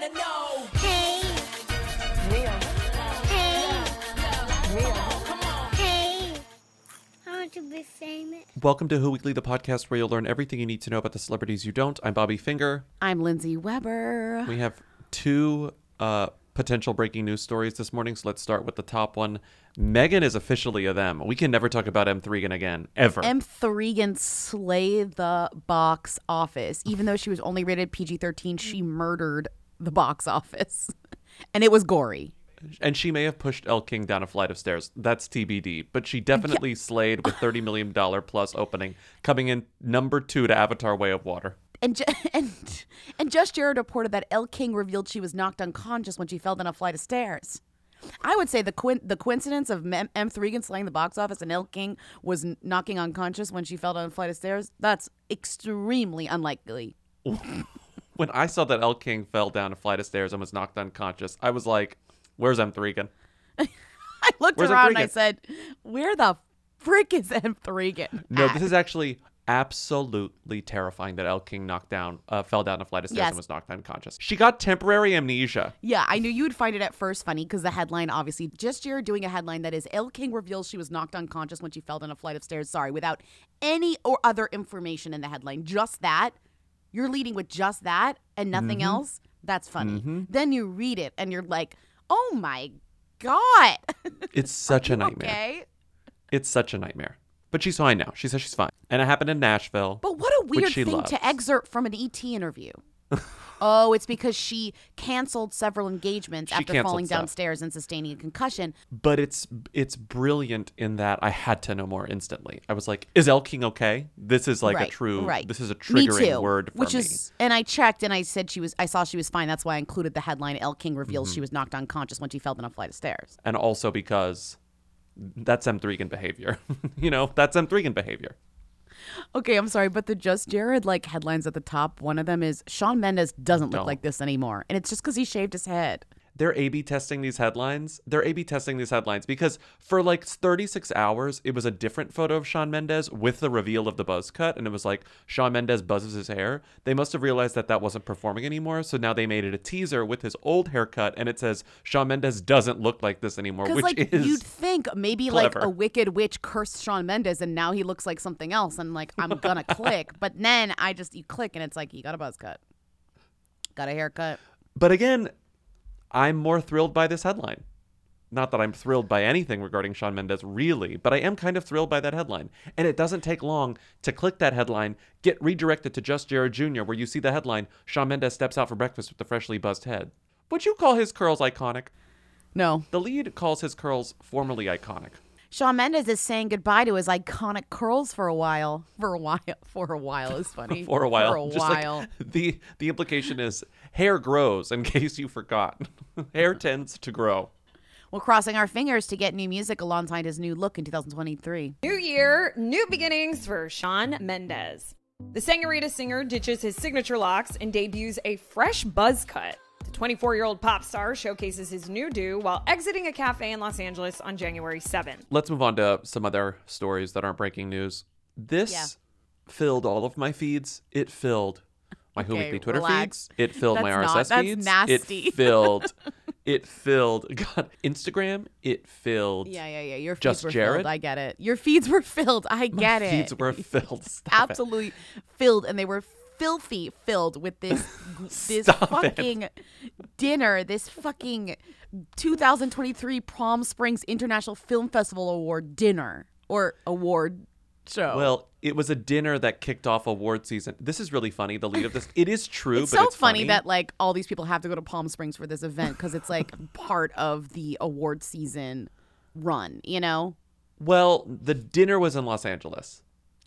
wanna know. Hey, Mia. hey, Mia. hey. I want to be famous. Welcome to Who Weekly, the podcast where you'll learn everything you need to know about the celebrities you don't. I'm Bobby Finger. I'm Lindsay Weber. We have two uh, potential breaking news stories this morning, so let's start with the top one. Megan is officially a them. We can never talk about M3 again, ever. M3 can slay the box office. Even though she was only rated PG 13, she murdered the box office. and it was gory. and she may have pushed Elle King down a flight of stairs. That's TBD. But she definitely slayed with $30 million plus opening, coming in number two to Avatar Way of Water. And, ju- and, and Just Jared reported that Elle King revealed she was knocked unconscious when she fell down a flight of stairs. I would say the coin- the coincidence of M- M3 slaying the box office and Elle King was n- knocking unconscious when she fell down a flight of stairs, that's extremely unlikely. When I saw that Elle King fell down a flight of stairs and was knocked unconscious, I was like, where's M3 I looked Where's around and I said, "Where the frick is M3 No, this is actually absolutely terrifying that Elle King knocked down, uh, fell down a flight of stairs Yes. and was knocked unconscious. She got temporary amnesia. Yeah, I knew you would find it at first funny because the headline, obviously, just you're doing a headline that is Elle King reveals she was knocked unconscious when she fell down a flight of stairs. Sorry, without any or other information in the headline. Just that. You're leading with just that and nothing Mm-hmm. else. That's funny. Then you read it and you're like, oh my God. It's such a nightmare. okay. It's such a nightmare. But she's fine now. She says she's fine. And it happened in Nashville. But what a weird thing loves. to excerpt from an ET interview. oh, it's because she canceled several engagements She after canceled falling stuff. downstairs and sustaining a concussion. but it's it's brilliant in that I had to know more instantly. I was like, "Is Elle King okay?" This is like a true. right. This is a Me triggering too, word for which me. is, and I checked and I said she was. I saw she was fine. That's why I included the headline: Elle King reveals Mm-hmm. she was knocked unconscious when she fell down a flight of stairs. and also because that's M3 behavior. you know, that's M3 behavior. Okay, I'm sorry, but the Just Jared like headlines at the top. One of them is Shawn Mendes doesn't look Don't. like this anymore, and it's just because he shaved his head. They're A/B testing these headlines. They're A/B testing these headlines because for like 36 hours, it was a different photo of Shawn Mendes with the reveal of the buzz cut, and it was like Shawn Mendes buzzes his hair. They must have realized that that wasn't performing anymore, so now they made it a teaser with his old haircut, and it says Shawn Mendes doesn't look like this anymore, which like is you'd think maybe like a wicked witch cursed Shawn Mendes, and now he looks like something else, and like I'm gonna click, but then I just you click and it's like you got a buzz cut, got a haircut. But again, I'm more thrilled by this headline. Not that I'm thrilled by anything regarding Shawn Mendes, really, but I am kind of thrilled by that headline. And it doesn't take long to click that headline, get redirected to Just Jared Jr., where you see the headline Shawn Mendes steps out for breakfast with the freshly buzzed head. Would you call his curls iconic? No, The lead calls his curls formerly iconic. Shawn Mendes is saying goodbye to his iconic curls for a while. For a while. For a while is funny. For a while. For a Just like- while. the, the implication is hair grows, in case you forgot. hair tends to grow. We're crossing our fingers to get new music alongside his new look in 2023. New year, new beginnings for Shawn Mendes. The Sangarita singer ditches his signature locks and debuts a fresh buzz cut. The 24 year old pop star showcases his new do while exiting a cafe in Los Angeles on January 7th. let's move on to some other stories that aren't breaking news. This Yeah. filled all of my feeds. It filled my Who Okay, Weekly Twitter relax. feeds. It filled my RSS not- that's feeds. nasty. It filled. it filled. God, Instagram. It filled. Yeah, yeah, yeah. Your feeds Just were Jared? filled. I get it. Your feeds were filled. I My get it. feeds were filled. Stop it. absolutely filled and they were filthy filled with this this Stop it. fucking dinner this fucking 2023 palm springs international film festival award dinner or award show Well, it was a dinner that kicked off award season. This is really funny. The lead of this. It is true, it's but so it's funny, that like all these people have to go to palm springs for this event because it's like part of the award season run you know Well, the dinner was in Los Angeles.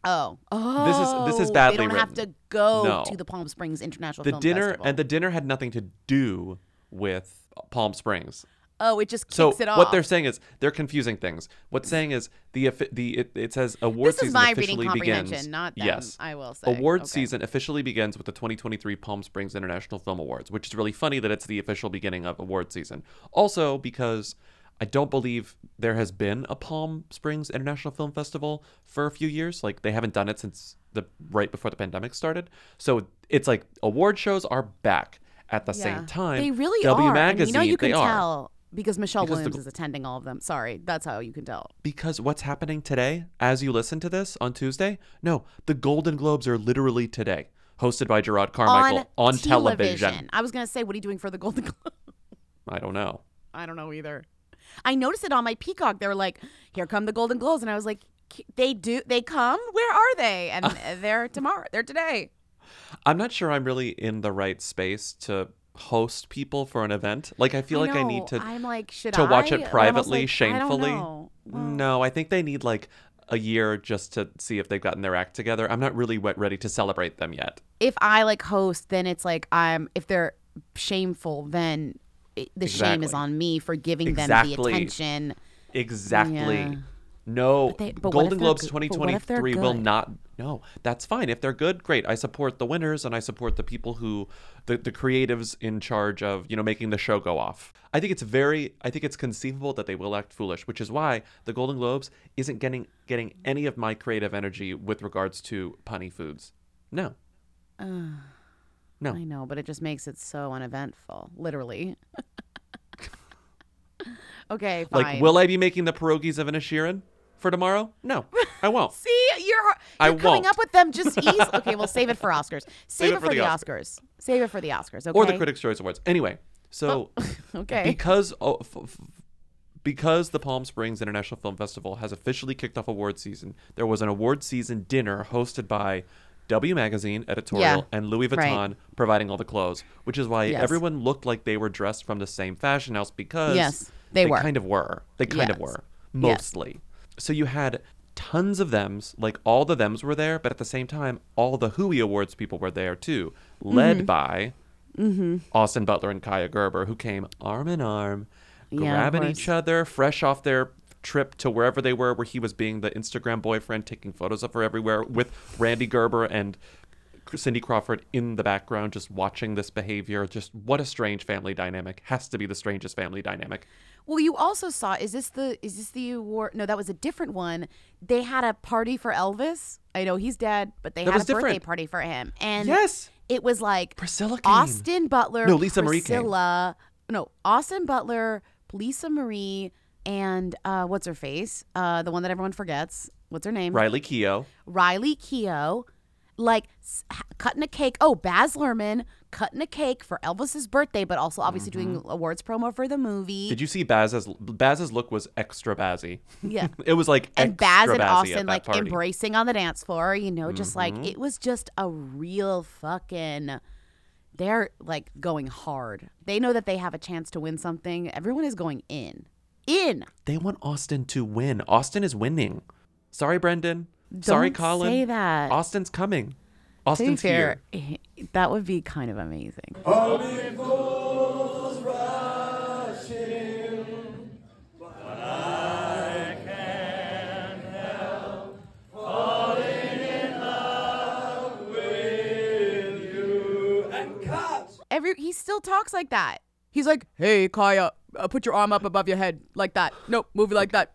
Oh, oh. This is- this is oh. They badly don't have to go No. to the Palm Springs International The Film dinner Festival. and the dinner had nothing to do with Palm Springs. Oh, it just kicks So it off. what they're saying is they're confusing things. What's saying is the the it, it says award This season officially begins. not them, Yes, I will say. Award Okay. season officially begins with the 2023 Palm Springs International Film Awards, which is really funny that it's the official beginning of award season. Also because I don't believe there has been a Palm Springs International Film Festival for a few years. Like they haven't done it since the right before the pandemic started. So it's like award shows are back at the Yeah. same time. They really W are. Magazine, and you know you can they are. Because Michelle Because Williams gl- is attending all of them. Sorry, that's how you can tell. Because what's happening today, as you listen to this on Tuesday? No, the Golden Globes are literally today, hosted by Jerrod Carmichael on, television. television. I was gonna say, what are you doing for the Golden Globe? I don't know. I don't know either. I noticed it on my Peacock. They were like, "Here come the Golden Globes," and I was like, "They do? They come? Where are they?" And uh, they're tomorrow. They're today. I'm not sure I'm really in the right space to host people for an event. Like I feel like I need to I'm like, should to watch I? it privately, like, shamefully. Well, No, I think they need like a year just to see if they've gotten their act together. I'm not really ready to celebrate them yet. if I like host, then it's like I'm. If they're shameful, then it, the shame is on me for giving them the attention. Exactly. Yeah. No, But they- but Golden Globes good- but what if they're 2023 will not. No, that's fine. If they're good, great. I support the winners and I support the people who, the, the creatives in charge of, you know, making the show go off. I think it's very, I think it's conceivable that they will act foolish, which is why the Golden Globes isn't getting getting any of my creative energy with regards to punny foods. No. no. I know, but it just makes it so uneventful. Literally. okay, fine. Like, will I be making the pierogies of Inisherin for tomorrow? No, I won't. See, you're, you're I coming won't. up with them just easy. okay, we'll save it for Oscars. Save, it it for, the the Oscars. Save it for the Oscars. Okay. or the Critics' Choice Awards. Anyway, so oh, Okay. because oh, f- f- because the Palm Springs International Film Festival has officially kicked off award season, there was an award season dinner hosted by W Magazine editorial Yeah, and Louis Vuitton right. providing all the clothes, which is why Yes. everyone looked like they were dressed from the same fashion house because Yes, they were. kind of were. They kind of Yes. were Yes. So you had tons of thems, like all the thems were there, but at the same time, all the Hui Awards people were there too, led Mm-hmm. by Austin Butler and Kaia Gerber, who came arm in arm, Yeah, grabbing each other, fresh off their trip to wherever they were, where he was being the Instagram boyfriend, taking photos of her everywhere, with Randy Gerber and Cindy Crawford in the background, just watching this behavior. Just what a strange family dynamic. Has to be the strangest family dynamic. Well, you also saw. Is this the? Is this the award? No, that was a different one. They had a party for Elvis. I know he's dead, but they That had a birthday party for him. And Yes. it was like Priscilla came. Austin Butler, No, Lisa Marie came. Priscilla, no, Austin Butler, Lisa Marie, and uh, what's her face? Uh, the one that everyone forgets. What's her name? Riley Keough. Riley Keough, like cutting a cake. Oh, Baz Luhrmann cutting a cake for Elvis's birthday, but also obviously doing awards promo for the movie. Mm-hmm. Did you see Baz's Baz's look was extra Bazzy. Yeah. it was like and Baz and Bazzy Austin like party. embracing on the dance floor, you know, just Mm-hmm. like it was just a real fucking they're like going hard. They know that they have a chance to win something. Everyone is going in. In. They want Austin to win. Austin is winning. Sorry, Brendan. Sorry, Don't Colin. say that. Austin's coming. Austin's fair, here. that would be kind of amazing. Every he still talks like that. He's like, "Hey, Kaia, uh, put your arm up above your head like that. Nope, move it like that."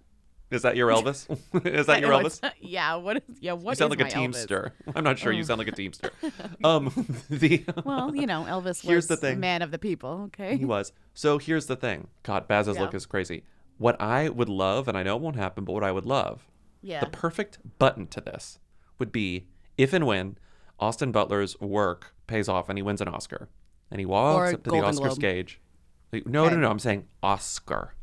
Is that your Elvis? is that your Elvis? Yeah. What is? Yeah. What You sound is like a my Elvis? teamster. I'm not sure. You sound like a teamster. Um, the Well, you know, Elvis Here's was the a thing. man of the people. Okay. he was. So here's the thing. God, Baz's Yeah. look is crazy. What I would love, and I know it won't happen, but what I would love, Yeah. the perfect button to this would be if and when Austin Butler's work pays off and he wins an Oscar, and he walks up to Golden the Oscar Globe. stage. No, Okay. no, no. I'm saying Oscar.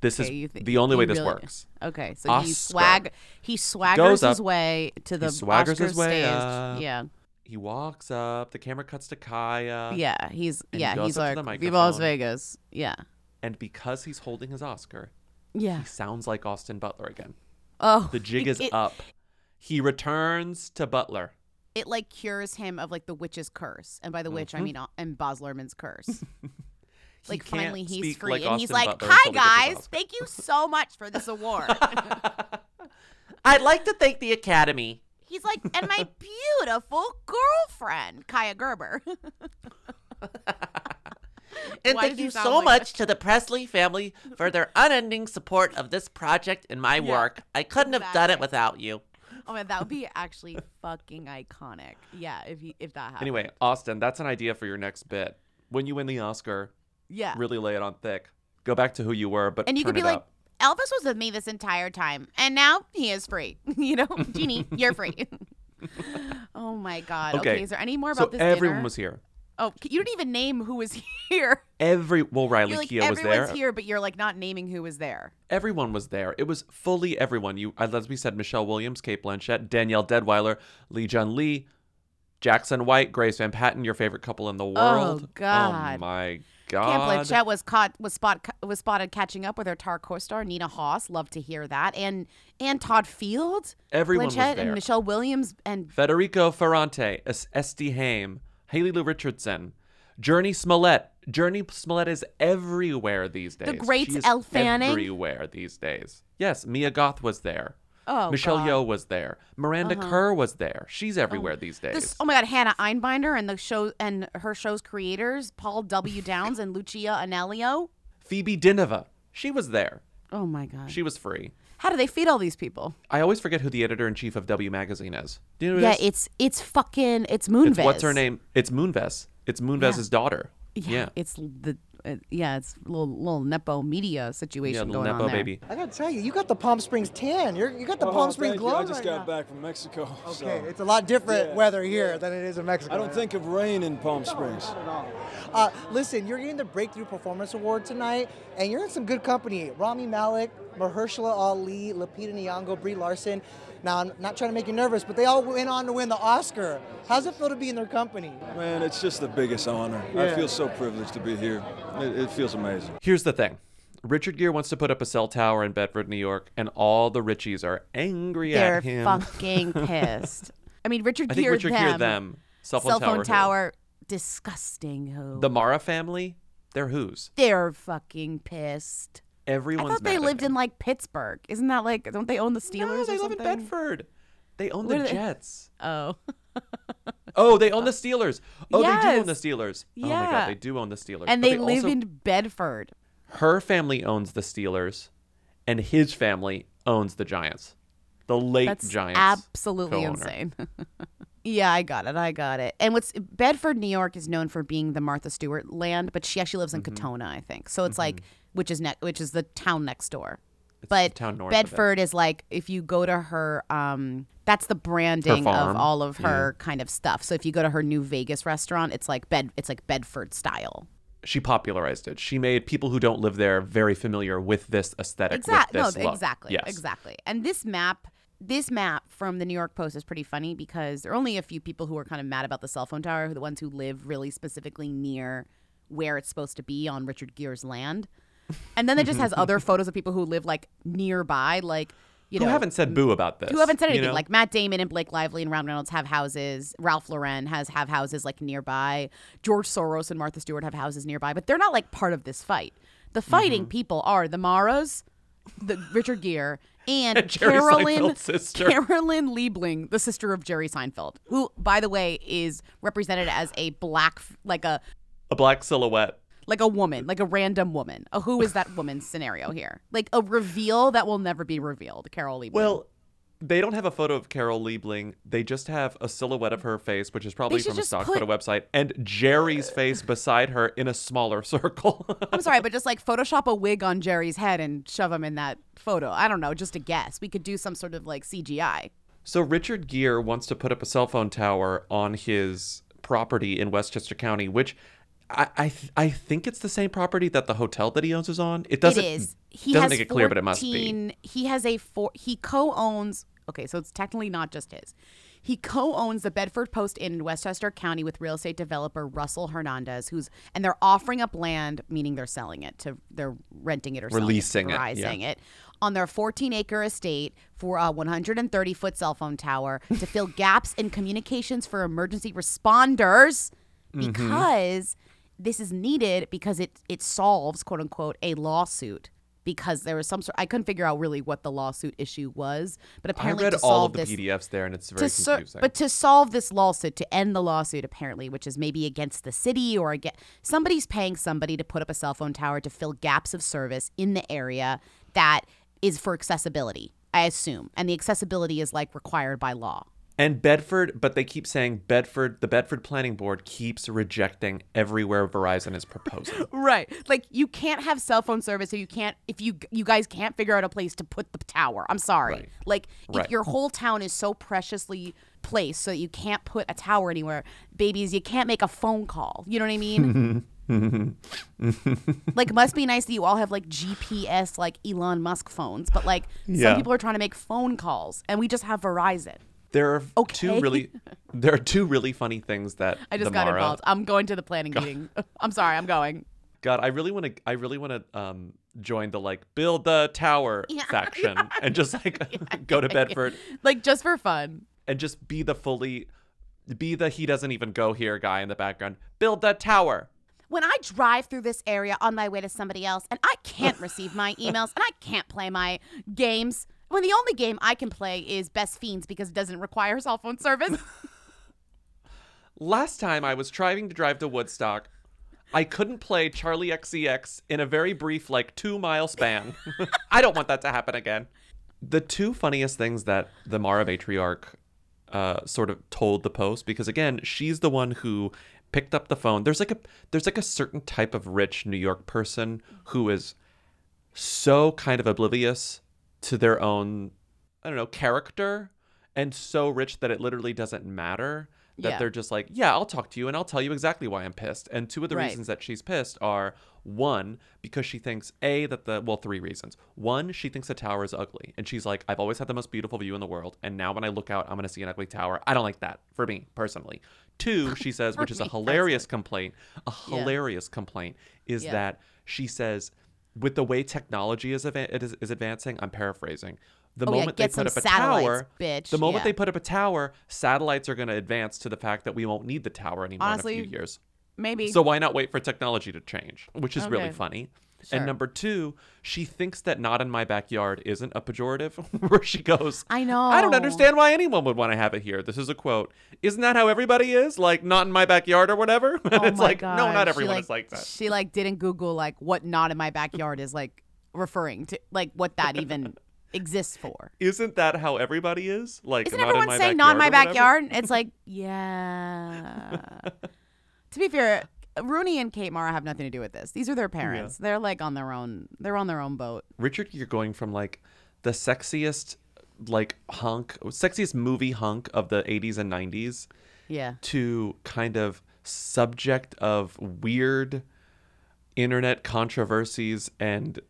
This Okay, is thi- the only way this works. Okay, so he swag he swaggers his way to the swaggers Oscar his way stage. up. Yeah, He walks up. The camera cuts to Kaia. yeah, he's And he yeah, he's like Viva Las. Vegas. Yeah, And because he's holding his Oscar, yeah. he sounds like Austin Butler again. Oh, The jig is it- up. He returns to Butler. It like cures him of like the witch's curse, and by the witch I mean uh, and Baz Luhrmann's curse. like Mm-hmm. finally he's free, like and he's like, Butler "Hi until he gets his guys, thank you so much for this award." I'd like to thank the Academy. he's like, "And my beautiful girlfriend, Kaia Gerber." And Why thank you so like much to the Presley family for their unending support of this project and my Yeah, work. I couldn't have done it without you. oh man, that would be actually fucking iconic. Yeah, if he, if that happened. Anyway, Austin, that's an idea for your next bit. When you win the Oscar, yeah. really lay it on thick. Go back to who you were, but And you could be like, up. Elvis was with me this entire time, and now he is free. you know, Jeannie, you're free. oh my God. Okay. Okay, Is there any more so about this everyone dinner? was here. Oh, you didn't even name who was here. Every well, Riley like Keough was everyone's there. here, but you're like not naming who was there. Everyone was there. It was fully everyone. You, uh, as we said, Michelle Williams, Cate Blanchett, Danielle Deadwyler, Li Jun Li, Jackson White, Grace Van Patten, your favorite couple in the oh, world. Oh, God. Oh my God! Blanchett was caught was spot was spotted catching up with her tar co-star Nina Hoss. Love to hear that. And and Todd Field, Everyone was Blanchett, there. and Michelle Williams, and Federico Ferrante, Es- Este Haim, Haley Lu Richardson, Jurnee Smollett. Jurnee Smollett is everywhere these days. The great Elle Fanning. Everywhere these days. Yes, Mia Goth was there. Oh Michelle God. Uh-huh. Yeoh was there. Miranda Kerr was there. She's everywhere these days. This, oh my God, Hannah Einbinder and the show and her show's creators, Paul W. Downs and Lucia Aniello. Phoebe Dynevor. She was there. Oh my God. She was free. How do they feed all these people? I always forget who the editor in chief of W Magazine is. Do you know Yeah, it is? it's it's fucking it's Moonves. It's- what's her name? It's Moonves. It's Moonves' daughter. Yeah, Yeah. it's the uh, yeah, it's a little little nepo media situation little going Nepo on there. baby. I gotta tell you, you got the Palm Springs tan. You're, you got the Oh, Palm Springs thank you. glow I just right got now. back from Mexico. Okay, so- it's a lot different Yeah. weather here than it is in Mexico. I don't think of rain in Palm Springs. at Uh, listen, you're getting the Breakthrough Performance Award tonight, and you're in some good company. Rami Malek, Mahershala Ali, Lupita Nyong'o, Brie Larson. Now, I'm not trying to make you nervous, but they all went on to win the Oscar. How's it feel to be in their company? Man, it's just the biggest honor. I feel so privileged to be here. It, it feels amazing. Here's the thing. Richard Gere wants to put up a cell tower in Bedford, New York, and all the Richies are angry They're at him. They're fucking pissed. I mean, Richard I think Gere Richard them, Gere them. Cell phone, cell phone tower. who? tower, disgusting. Who? The Mara family. They're who's. They're fucking pissed. I thought they lived in like Pittsburgh. Isn't that like? Don't they own the Steelers? No, they live in? Bedford. They own Where the they- Jets. Oh, Oh, they own the Steelers. Oh, they do own the Yes. Steelers. Oh my God, they do own the Steelers. and But they, live also- in Bedford. Her family owns the Steelers, and his family owns the Giants. The late That's Giants. absolutely co-owner. insane. yeah, I got it. I got it. And what's Bedford, New York, is known for being the Martha Stewart land, but she actually lives Mm-hmm. in Katonah, I think. So it's like, which is ne- which is the town next door. It's but town. Bedford is like if you go to her, um, that's the branding of all of her kind of stuff. So if you go to her new Vegas restaurant, it's like bed, it's like Bedford style. She popularized it. She made people who don't live there very familiar with this aesthetic. Exactly. No, look. exactly. Yes. Exactly. And this map, this map from the New York Post is pretty funny because there are only a few people who are kind of mad about the cell phone tower, the ones who live really specifically near where it's supposed to be on Richard Gere's land. And then it just has other photos of people who live like nearby, like you know, Who haven't said boo about this? who haven't said you anything. know? Like Matt Damon and Blake Lively and Ryan Reynolds have houses. Ralph Lauren has have houses like nearby. George Soros and Martha Stewart have houses nearby, but they're not like part of this fight. The fighting Mm-hmm. people are the Maras, the Richard Gere, and, And Carolyn Carolyn Liebling, the sister of Jerry Seinfeld, who, by the way, is represented as a black, like a a black silhouette. like a woman, like a random woman. Uh, who is that woman's scenario here? Like a reveal that will never be revealed. Carol Liebling. Well, they don't have a photo of Carol Liebling. They just have a silhouette of her face, which is probably from a stock put- photo website, and Jerry's face beside her in a smaller circle. I'm sorry, but just like Photoshop a wig on Jerry's head and shove him in that photo. I don't know, just a guess. We could do some sort of like CGI. so Richard Gere wants to put up a cell phone tower on his property in Westchester County, which I I, th- I think it's the same property that the hotel that he owns is on. It doesn't it is. He doesn't has make it clear, but it must be. 14 He has a four. He co-owns. Okay, so it's technically not just his. He co-owns the Bedford Post Inn in Westchester County with real estate developer Russell Hernandez, who's and they're offering up land, meaning they're selling it to they're renting it or Releasing it, selling yeah. it, it on their 14 acre estate for a 130 foot cell phone tower to fill gaps in communications for emergency responders Mm-hmm. because this is needed because it it solves quote unquote a lawsuit because there was some sort I couldn't figure out really what the lawsuit issue was but apparently I read all of the this PDFs there, and it's very ser- confusing. but to solve this lawsuit, to end the lawsuit, apparently, which is maybe against the city or against somebody's paying somebody to put up a cell phone tower to fill gaps of service in the area that is for accessibility, I assume, and the accessibility is like required by law. And Bedford, but they keep saying Bedford, the Bedford Planning Board keeps rejecting everywhere Verizon is proposing. Right. Like you can't have cell phone service, so you can't if you you guys can't figure out a place to put the tower. I'm sorry. Right. Like Right. if your whole town is so preciously placed so that you can't put a tower anywhere, babies, you can't make a phone call. You know what I mean? like must be nice that you all have like GPS like Elon Musk phones, but like Yeah. some people are trying to make phone calls and we just have Verizon. There are Okay. two really, there are two really funny things that I just got involved. I'm going to the planning meeting. I'm sorry, I'm going. God, I really want to. I really want to um, join the like build the tower Yeah. faction and just like go to Bedford Like just for fun. and just be the fully, be the he doesn't even go here guy in the background. Build the tower. when I drive through this area on my way to somebody else and I can't receive my emails and I can't play my games, when the only game I can play is Best Fiends because it doesn't require cell phone service. Last time I was trying to drive to Woodstock, I couldn't play Charli XCX in a very brief, like two mile span. I don't want that to happen again. The two funniest things that the Mara matriarch uh, sort of told the Post, because again, she's the one who picked up the phone. There's like a there's like a certain type of rich New York person who is so kind of oblivious to their own I don't know character and so rich that it literally doesn't matter that Yeah. they're just like yeah I'll talk to you and I'll tell you exactly why I'm pissed and two of the Right. reasons that she's pissed are one because she thinks a that the well three reasons one she thinks the tower is ugly and she's like I've always had the most beautiful view in the world and now when I look out I'm gonna see an ugly tower I don't like that for me personally two she says which is a hilarious complaint a Yeah. hilarious complaint is Yeah. that she says with the way technology is, ava- is, is advancing i'm paraphrasing the Oh, yeah, moment they put up a tower bitch. the moment Yeah. they put up a tower satellites are going to advance to the fact that we won't need the tower anymore Honestly, in a few years Maybe. so why not wait for technology to change which is really funny Sure. and number two she thinks that not in my backyard isn't a pejorative where she goes I know. i don't understand why anyone would want to have it here this is a quote isn't that how everybody is like not in my backyard or whatever Oh it's like God. no not She, everyone like, is like that She like didn't Google like what not in my backyard is like referring to, like what that even exists for. Isn't that how everybody is? Like, Isn't not everyone in my saying not in my backyard or whatever? backyard? It's like, yeah. to be fair, Rooney and Kate Mara have nothing to do with this. These are their parents. They're like on their own. They're on their own boat. Richard, you're going from like the sexiest, like hunk, sexiest movie hunk of the 80s and 90s Yeah. to kind of subject of weird internet controversies and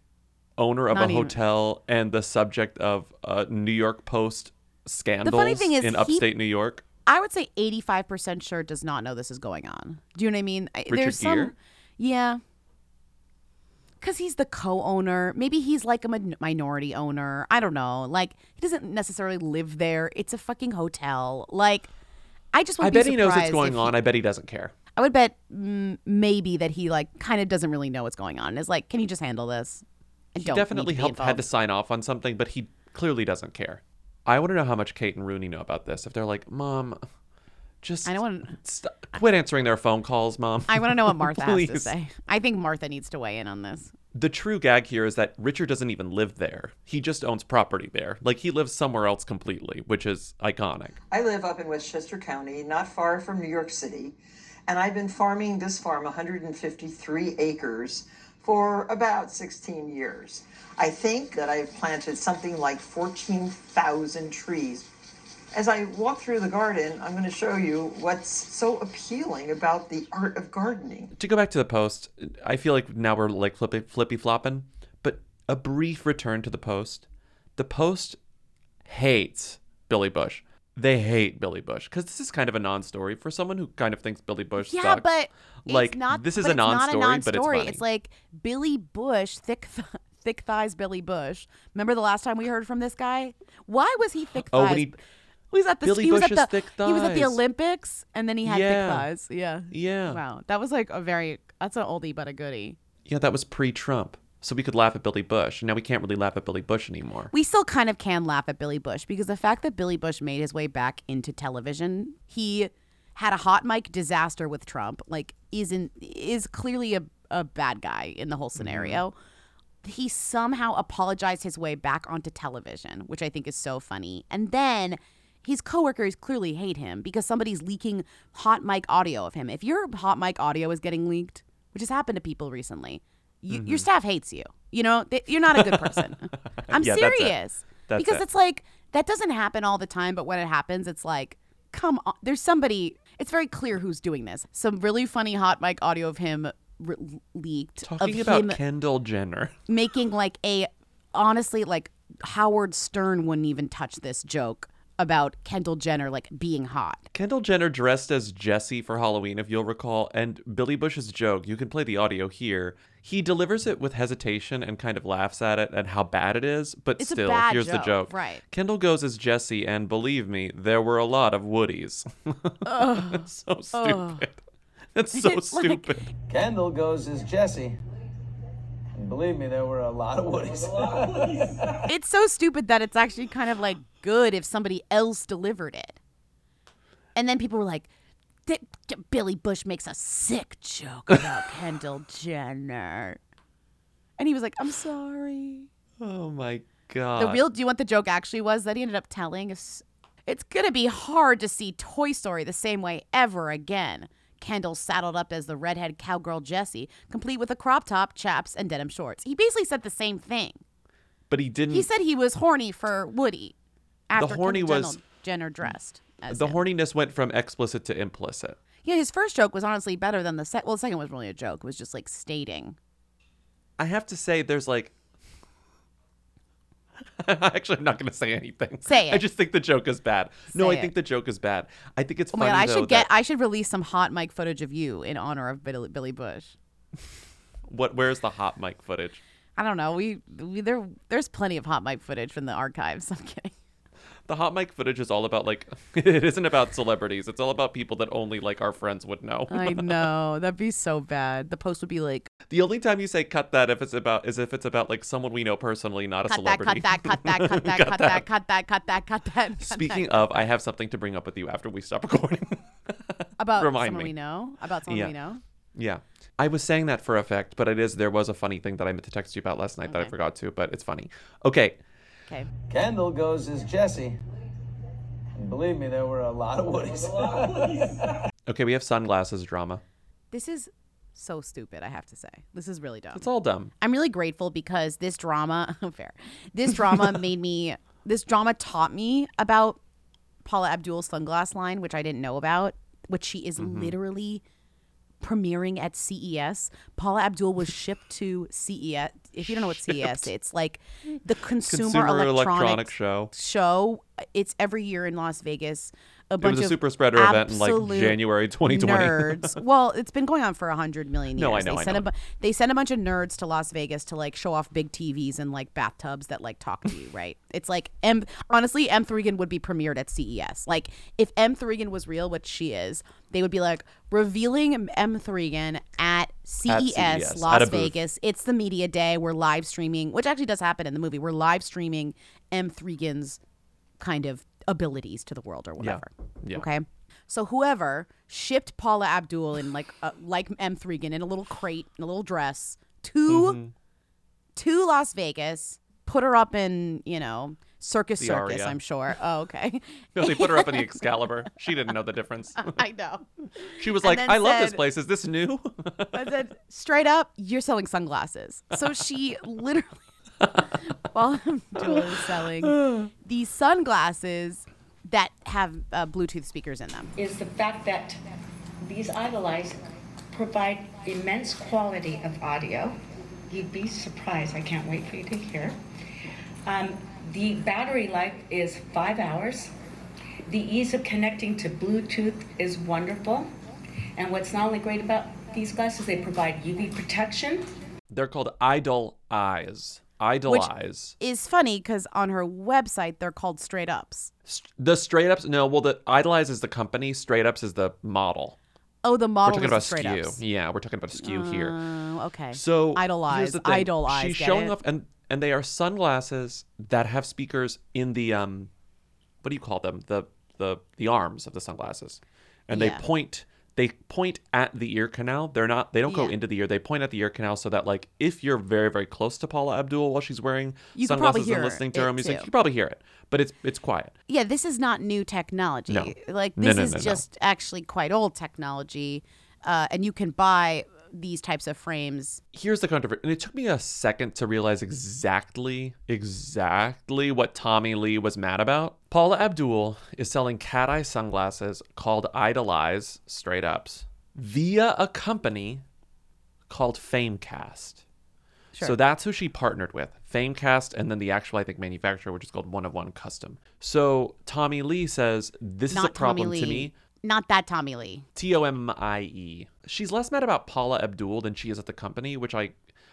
owner of Not a even- hotel and the subject of a New York Post scandals thing is in he- upstate New York. I would say 85% sure does not know this is going on. Do you know what I mean? Richard There's some, Gere? yeah. Because he's the co-owner. Maybe he's like a min- minority owner. I don't know. Like he doesn't necessarily live there. It's a fucking hotel. Like I just. I be bet he knows what's going on. he- I bet he doesn't care. I would bet mm, maybe that he like kind of doesn't really know what's going on. Is like, can you just handle this? I He don't definitely helped, had to sign off on something, but he clearly doesn't care. I want to know how much Kate and Rooney know about this. If they're like, Mom, just I don't want. st- quit answering their phone calls, Mom. I want to know what Martha has to say. I think Martha needs to weigh in on this. The true gag here is that Richard doesn't even live there. He just owns property there. Like he lives somewhere else completely, which is iconic. I live up in Westchester County, not far from New York City, and I've been farming this farm 153 acres for about 16 years. I think that I've planted something like 14,000 trees. As I walk through the garden, I'm going to show you what's so appealing about the art of gardening. To go back to the post, I feel like now we're like flippy flippy flopping, but a brief return to the post. The post hates Billy Bush. they hate Billy Bush because this is kind of a non-story for someone who kind of thinks Billy Bush Yeah, sucks. but like it's not, this is but a it's not non-story, but it's non-story. funny. like Billy Bush, thick, th- thick thighs, Billy Bush. Remember the last time we heard from this guy? Why was he thick Oh, thighs? when he- he was at the Billy he was Bush's at the thick he was at the. Olympics, and then he had Yeah. thick thighs. Yeah, yeah, Wow, that was like a very that's an oldie but a goodie. yeah, that was pre-Trump, so we could laugh at Billy Bush. And now we can't really laugh at Billy Bush anymore. We still kind of can laugh at Billy Bush because the fact that Billy Bush made his way back into television, he had a hot mic disaster with Trump, like isn't is clearly a, a bad guy in the whole scenario. Mm-hmm. He somehow apologized his way back onto television, which I think is so funny. And then his coworkers clearly hate him because somebody's leaking hot mic audio of him. If your hot mic audio is getting leaked, which has happened to people recently, you, your mm-hmm. staff hates you. You know, they, you're not a good person. I'm Yeah, that's it. serious. That's because it. it's like that doesn't happen all the time, but when it happens, it's like, come on. There's somebody. It's very clear who's doing this. Some really funny hot mic audio of him re- leaked Talking of about Kendall Jenner. making like a honestly like Howard Stern wouldn't even touch this joke about Kendall Jenner like being hot. Kendall Jenner dressed as Jesse for Halloween, if you'll recall, and Billy Bush's joke, you can play the audio here. He delivers it with hesitation and kind of laughs at it and how bad it is, but It's still, here's the joke, joke. right. Kendall goes as Jesse, and believe me, there were a lot of Woodies. so stupid. That's so like- stupid. Kendall goes as Jesse. And believe me, there were a lot of Woodies. It's so stupid that it's actually kind of like good if somebody else delivered it. And then people were like, "Th- th- Billy Bush makes a sick joke about Kendall Jenner. And he was like, I'm sorry. Oh my god. The real, do you want the joke actually was that he ended up telling? Is, it's going to be hard to see Toy Story the same way ever again. Kendall saddled up as the redhead cowgirl Jessie, complete with a crop top, chaps, and denim shorts. He basically said the same thing. but he didn't. He said he was horny for Woody after horny Kendall was- Jenner, dressed as the him. horniness went from explicit to implicit. Yeah, his first joke was honestly better than the second. Well, the second was really a joke. It was just like stating. I have to say, there's like. Actually, I'm not going to say anything. Say it. I just think the joke is bad. no, I Say think it. the joke is bad. I think it's Oh my funny god, I though should get. I should release some hot mic footage of you in honor of Billy, Billy Bush. what? Where's the hot mic footage? I don't know. We, we there. There's plenty of hot mic footage from the archives. I'm kidding. The hot mic footage is all about like it isn't about celebrities. It's all about people that only like our friends would know. I know that'd be so bad. The post would be like, the only time you say cut that if it's about is if it's about like someone we know personally, not a cut that, cut that, cut that, cut that, cut that, cut that, cut that, cut that. cut Speaking that. of, I have something to bring up with you after we stop recording. about remind someone me. we know, about someone Yeah. we know. yeah. I was saying that for effect, but it is there was a funny thing that I meant to text you about last night that I forgot to, but it's funny. Okay. Okay. Kendall goes as Jesse. And believe me, there were a lot of Woodies. Okay, we have sunglasses drama. This is so stupid. I have to say, this is really dumb. It's all dumb. I'm really grateful because this drama, fair, this drama made me, this drama taught me about Paula Abdul's sunglass line, which I didn't know about, which she is Mm-hmm. literally premiering at CES. Paula Abdul was shipped to CES. If you don't know what CES, it's like the Consumer, Consumer Electronics electronic show. show. It's every year in Las Vegas. A It bunch was a of super spreader event in like January 2020. Nerds. well, it's been going on for a hundred million years. No, I know, They I send know. A bu- they send a bunch of nerds to Las Vegas to like show off big TVs and like bathtubs that like talk to you, right? It's like M. Honestly, M. Thregan would be premiered at CES. Like if M. Thregan was real, which she is, they would be like revealing M. Thregan at CES, CES, at Las a booth. Vegas. It's the media day. We're live streaming, which actually does happen in the movie. We're live streaming M. Thregan's kind of abilities to the world or whatever. Yeah. Okay. So whoever shipped Paula Abdul in like uh, like M Thregan in a little crate in a little dress to Mm-hmm. to Las Vegas, put her up in you know Circus The Circus. Aria. I'm sure. Oh, okay. No, they put her up in the Excalibur. She didn't know the difference. I know. She was like, "I love this place. Is this new?" I said straight up, you're selling sunglasses. So she literally, while Abdul is selling these sunglasses that have uh, Bluetooth speakers in them. is the fact that these Idolize provide immense quality of audio. You'd be surprised. I can't wait for you to hear. Um, the battery life is five hours. The ease of connecting to Bluetooth is wonderful. And what's not only great about these glasses, they provide UV protection. They're called Idol Eyes. Idol Which is funny because on her website they're called straight ups. The straight ups, no, well, the idolize is the company, straight ups is the model. Oh, the model we're talking about straight skew. ups. Yeah, we're talking about skew here. Oh, okay. So idolize here's the thing. idol. She's showing it? off, and and they are sunglasses that have speakers in the um, what do you call them? The the the arms of the sunglasses, and Yeah. they point they point at the ear canal. They're not they don't go into the ear. They point at the ear canal so that like if you're very very close to Paula Abdul while she's wearing You sunglasses and listening to her music, too. you can probably hear it, but it's it's quiet. Yeah, this is not new technology. No. Like this no, is no, no. just actually quite old technology, uh, and you can buy these types of frames. here's the controversy and it took me a second to realize exactly exactly what tommy lee was mad about paula abdul is selling cat eye sunglasses called idolize straight ups via a company called famecast so that's who she partnered with famecast and then the actual i think manufacturer which is called one of one custom so tommy lee says this is a problem to me Not that Tommy Lee. T O M I E. She's less mad about Paula Abdul than she is at the company, which I.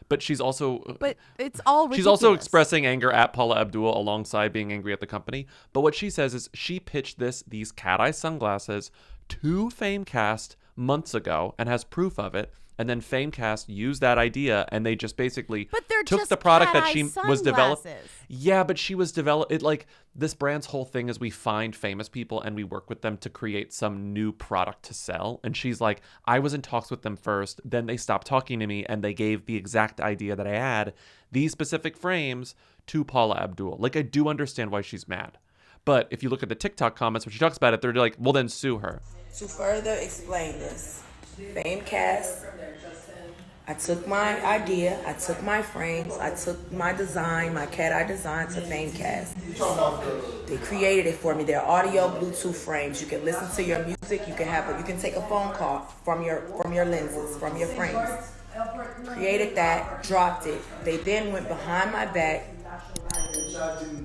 But she's also. But it's all She's also expressing anger at Paula Abdul alongside being angry at the company. But what she says is she pitched this these cat eye sunglasses to Famecast months ago and has proof of it. And then Famecast used that idea and they just basically But they're took just the product that cat-eye she was developed. Yeah, but she was developed. It like this brand's whole thing is we find famous people and we work with them to create some new product to sell. And she's like, I was in talks with them first, then they stopped talking to me and they gave the exact idea that I had, these specific frames, to Paula Abdul. Like I do understand why she's mad. But if you look at the TikTok comments when she talks about it, they're like, well then sue her. To further explain this, Famecast, I took my idea, I took my frames, I took my design, my cat eye design to Famecast. They created it for me. They're audio Bluetooth frames. You can listen to your music. You can have a, you can take a phone call from your from your lenses, from your frames. Created that, dropped it. They then went behind my back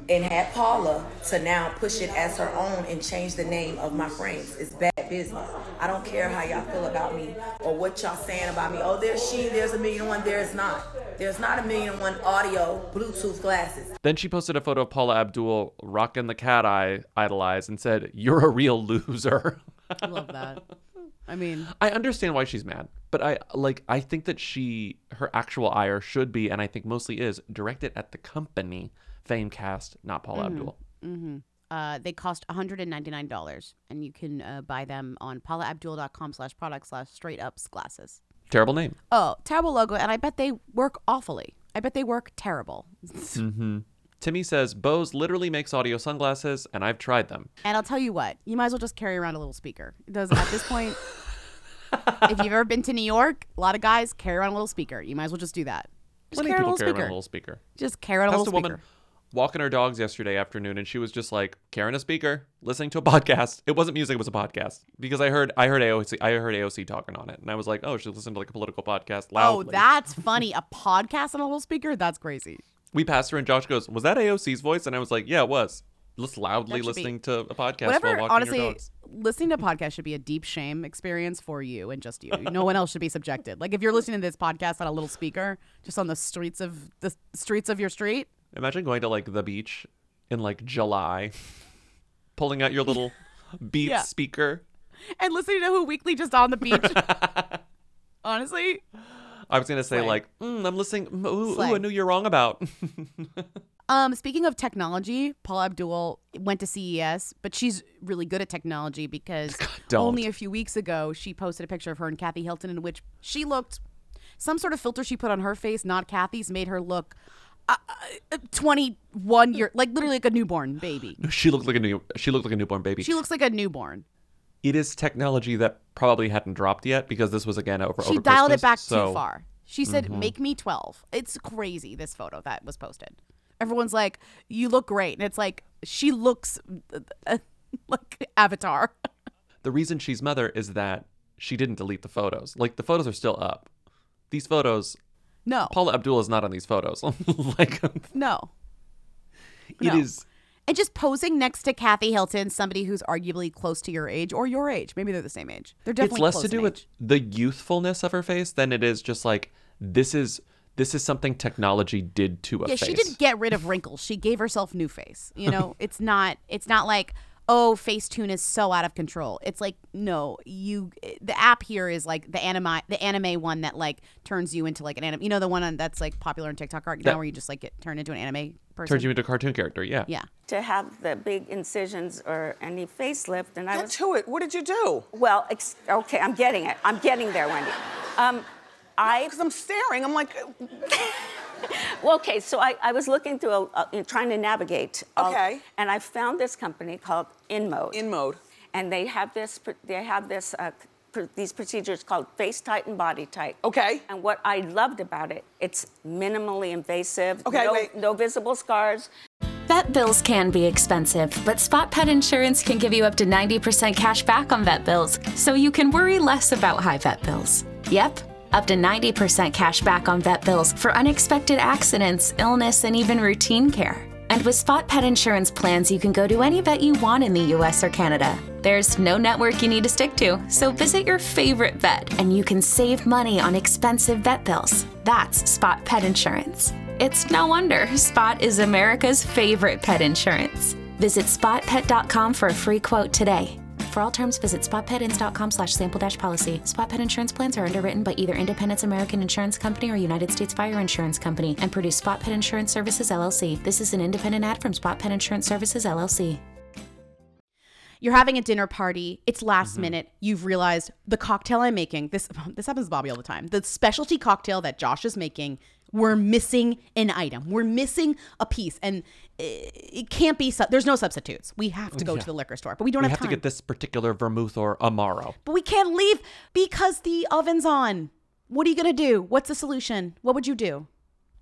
and had Paula to now push it as her own and change the name of my frames. It's bad business. I don't care how y'all feel about me or what y'all saying about me. Oh, there's she, there's a million and one. There's not. There's not a million and one audio Bluetooth glasses. Then she posted a photo of Paula Abdul rocking the cat eye idolized and said, You're a real loser. I love that. I mean, I understand why she's mad, but I like I think that she her actual ire should be, and I think mostly is, directed at the company Famecast, not Paula Abdul. Mm-hmm. Uh, they cost $199, and you can uh, buy them on paulaabdul.com slash product slash straight ups glasses. Terrible name. Oh, terrible logo, and I bet they work awfully. I bet they work terrible. Mm-hmm. Timmy says Bose literally makes audio sunglasses, and I've tried them. And I'll tell you what, you might as well just carry around a little speaker. It does at this point. if you've ever been to New York, a lot of guys carry around a little speaker. You might as well just do that. Just Plenty carry people little carry around a little speaker. Just carry around a little speaker. woman walking her dogs yesterday afternoon, and she was just like carrying a speaker, listening to a podcast. It wasn't music; it was a podcast because I heard I heard AOC I heard AOC talking on it, and I was like, oh, she's listening to like a political podcast oh, loudly. Oh, that's funny. A podcast on a little speaker? That's crazy. We passed her, and Josh goes, "Was that AOC's voice?" And I was like, "Yeah, it was." Just loudly should be- listening to a podcast Whatever, while walking honestly, your dogs. listening to podcasts should be a deep shame experience for you and just you. No one else should be subjected. Like if you're listening to this podcast on a little speaker, just on the streets of the streets of your street, Imagine going to like the beach in like July, pulling out your little Beats Yeah. speaker. and listening to Who Weekly just on the beach. Honestly, I was gonna say Slay. like, mm, I'm listening. mm, Ooh, ooh, I knew you're wrong about. Um, speaking of technology, Paul Abdul went to CES, but she's really good at technology because don't. only a few weeks ago she posted a picture of her and Kathy Hilton in which she looked some sort of filter she put on her face, not Kathy's, made her look uh, uh, 21 year like literally like a newborn baby. she looked like a new. She looked like a newborn baby. She looks like a newborn. It is technology that probably hadn't dropped yet because this was again over. She over dialed it back so- too far. She said, Mhm. "Make me 12." It's crazy this photo that was posted. Everyone's like, "You look great." And it's like she looks uh, like Avatar. The reason she's mother is that she didn't delete the photos. Like the photos are still up. These photos. No. Paula Abdul is not on these photos. like No. it is. And just posing next to Kathy Hilton, somebody who's arguably close to your age or your age. Maybe they're the same age. They're definitely it's less to do with age. the youthfulness of her face than it is just like this is this is something technology did to a Yeah, face. she didn't get rid of wrinkles. She gave herself new face. You know, it's not it's not like oh Facetune is so out of control. It's like no, you the app here is like the anime the anime one that like turns you into like an anime. You know the one on, that's like popular on TikTok right now That- where you just like get turned into an anime person. Turns you into a cartoon character, yeah. Yeah. to have the big incisions or any facelift, and I Get was to it. What did you do? well. Ex- okay, I'm getting it. I'm getting there, Wendy. Um, I Because I'm staring. I'm like, well, okay. So I, I was looking through, a, a, trying to navigate. Okay. and I found this company called InMode. InMode. And they have this. pr- They have this. Uh, pr- these procedures called FaceTite and BodyTite. Okay. And what I loved about it, it's minimally invasive. Okay, no, wait. no visible scars. Vet bills can be expensive, but Spot Pet Insurance can give you up to 90% cash back on vet bills, so you can worry less about high vet bills. Yep, up to 90% cash back on vet bills for unexpected accidents, illness, and even routine care. And with Spot Pet Insurance plans, you can go to any vet you want in the US or Canada. There's no network you need to stick to, so visit your favorite vet and you can save money on expensive vet bills. That's Spot Pet Insurance. It's no wonder Spot is America's favorite pet insurance. Visit spotpet.com for a free quote today. For all terms, visit spotpetins.com slash sample dash policy. Spot Pet Insurance plans are underwritten by either Independence American Insurance Company or United States Fire Insurance Company and produce Spot Pet Insurance Services LLC. This is an independent ad from Spot Pet Insurance Services LLC. You're having a dinner party. It's last Mm-hmm. minute. You've realized the cocktail I'm making. This this happens to Bobby all the time. The specialty cocktail that Josh is making. We're missing an item. We're missing a piece, and it, can't be. Su- there's no substitutes. We have to go Yeah. to the liquor store, but we don't have time. we have, have to get this particular vermouth or amaro. But we can't leave because the oven's on. What are you gonna do? What's the solution? What would you do?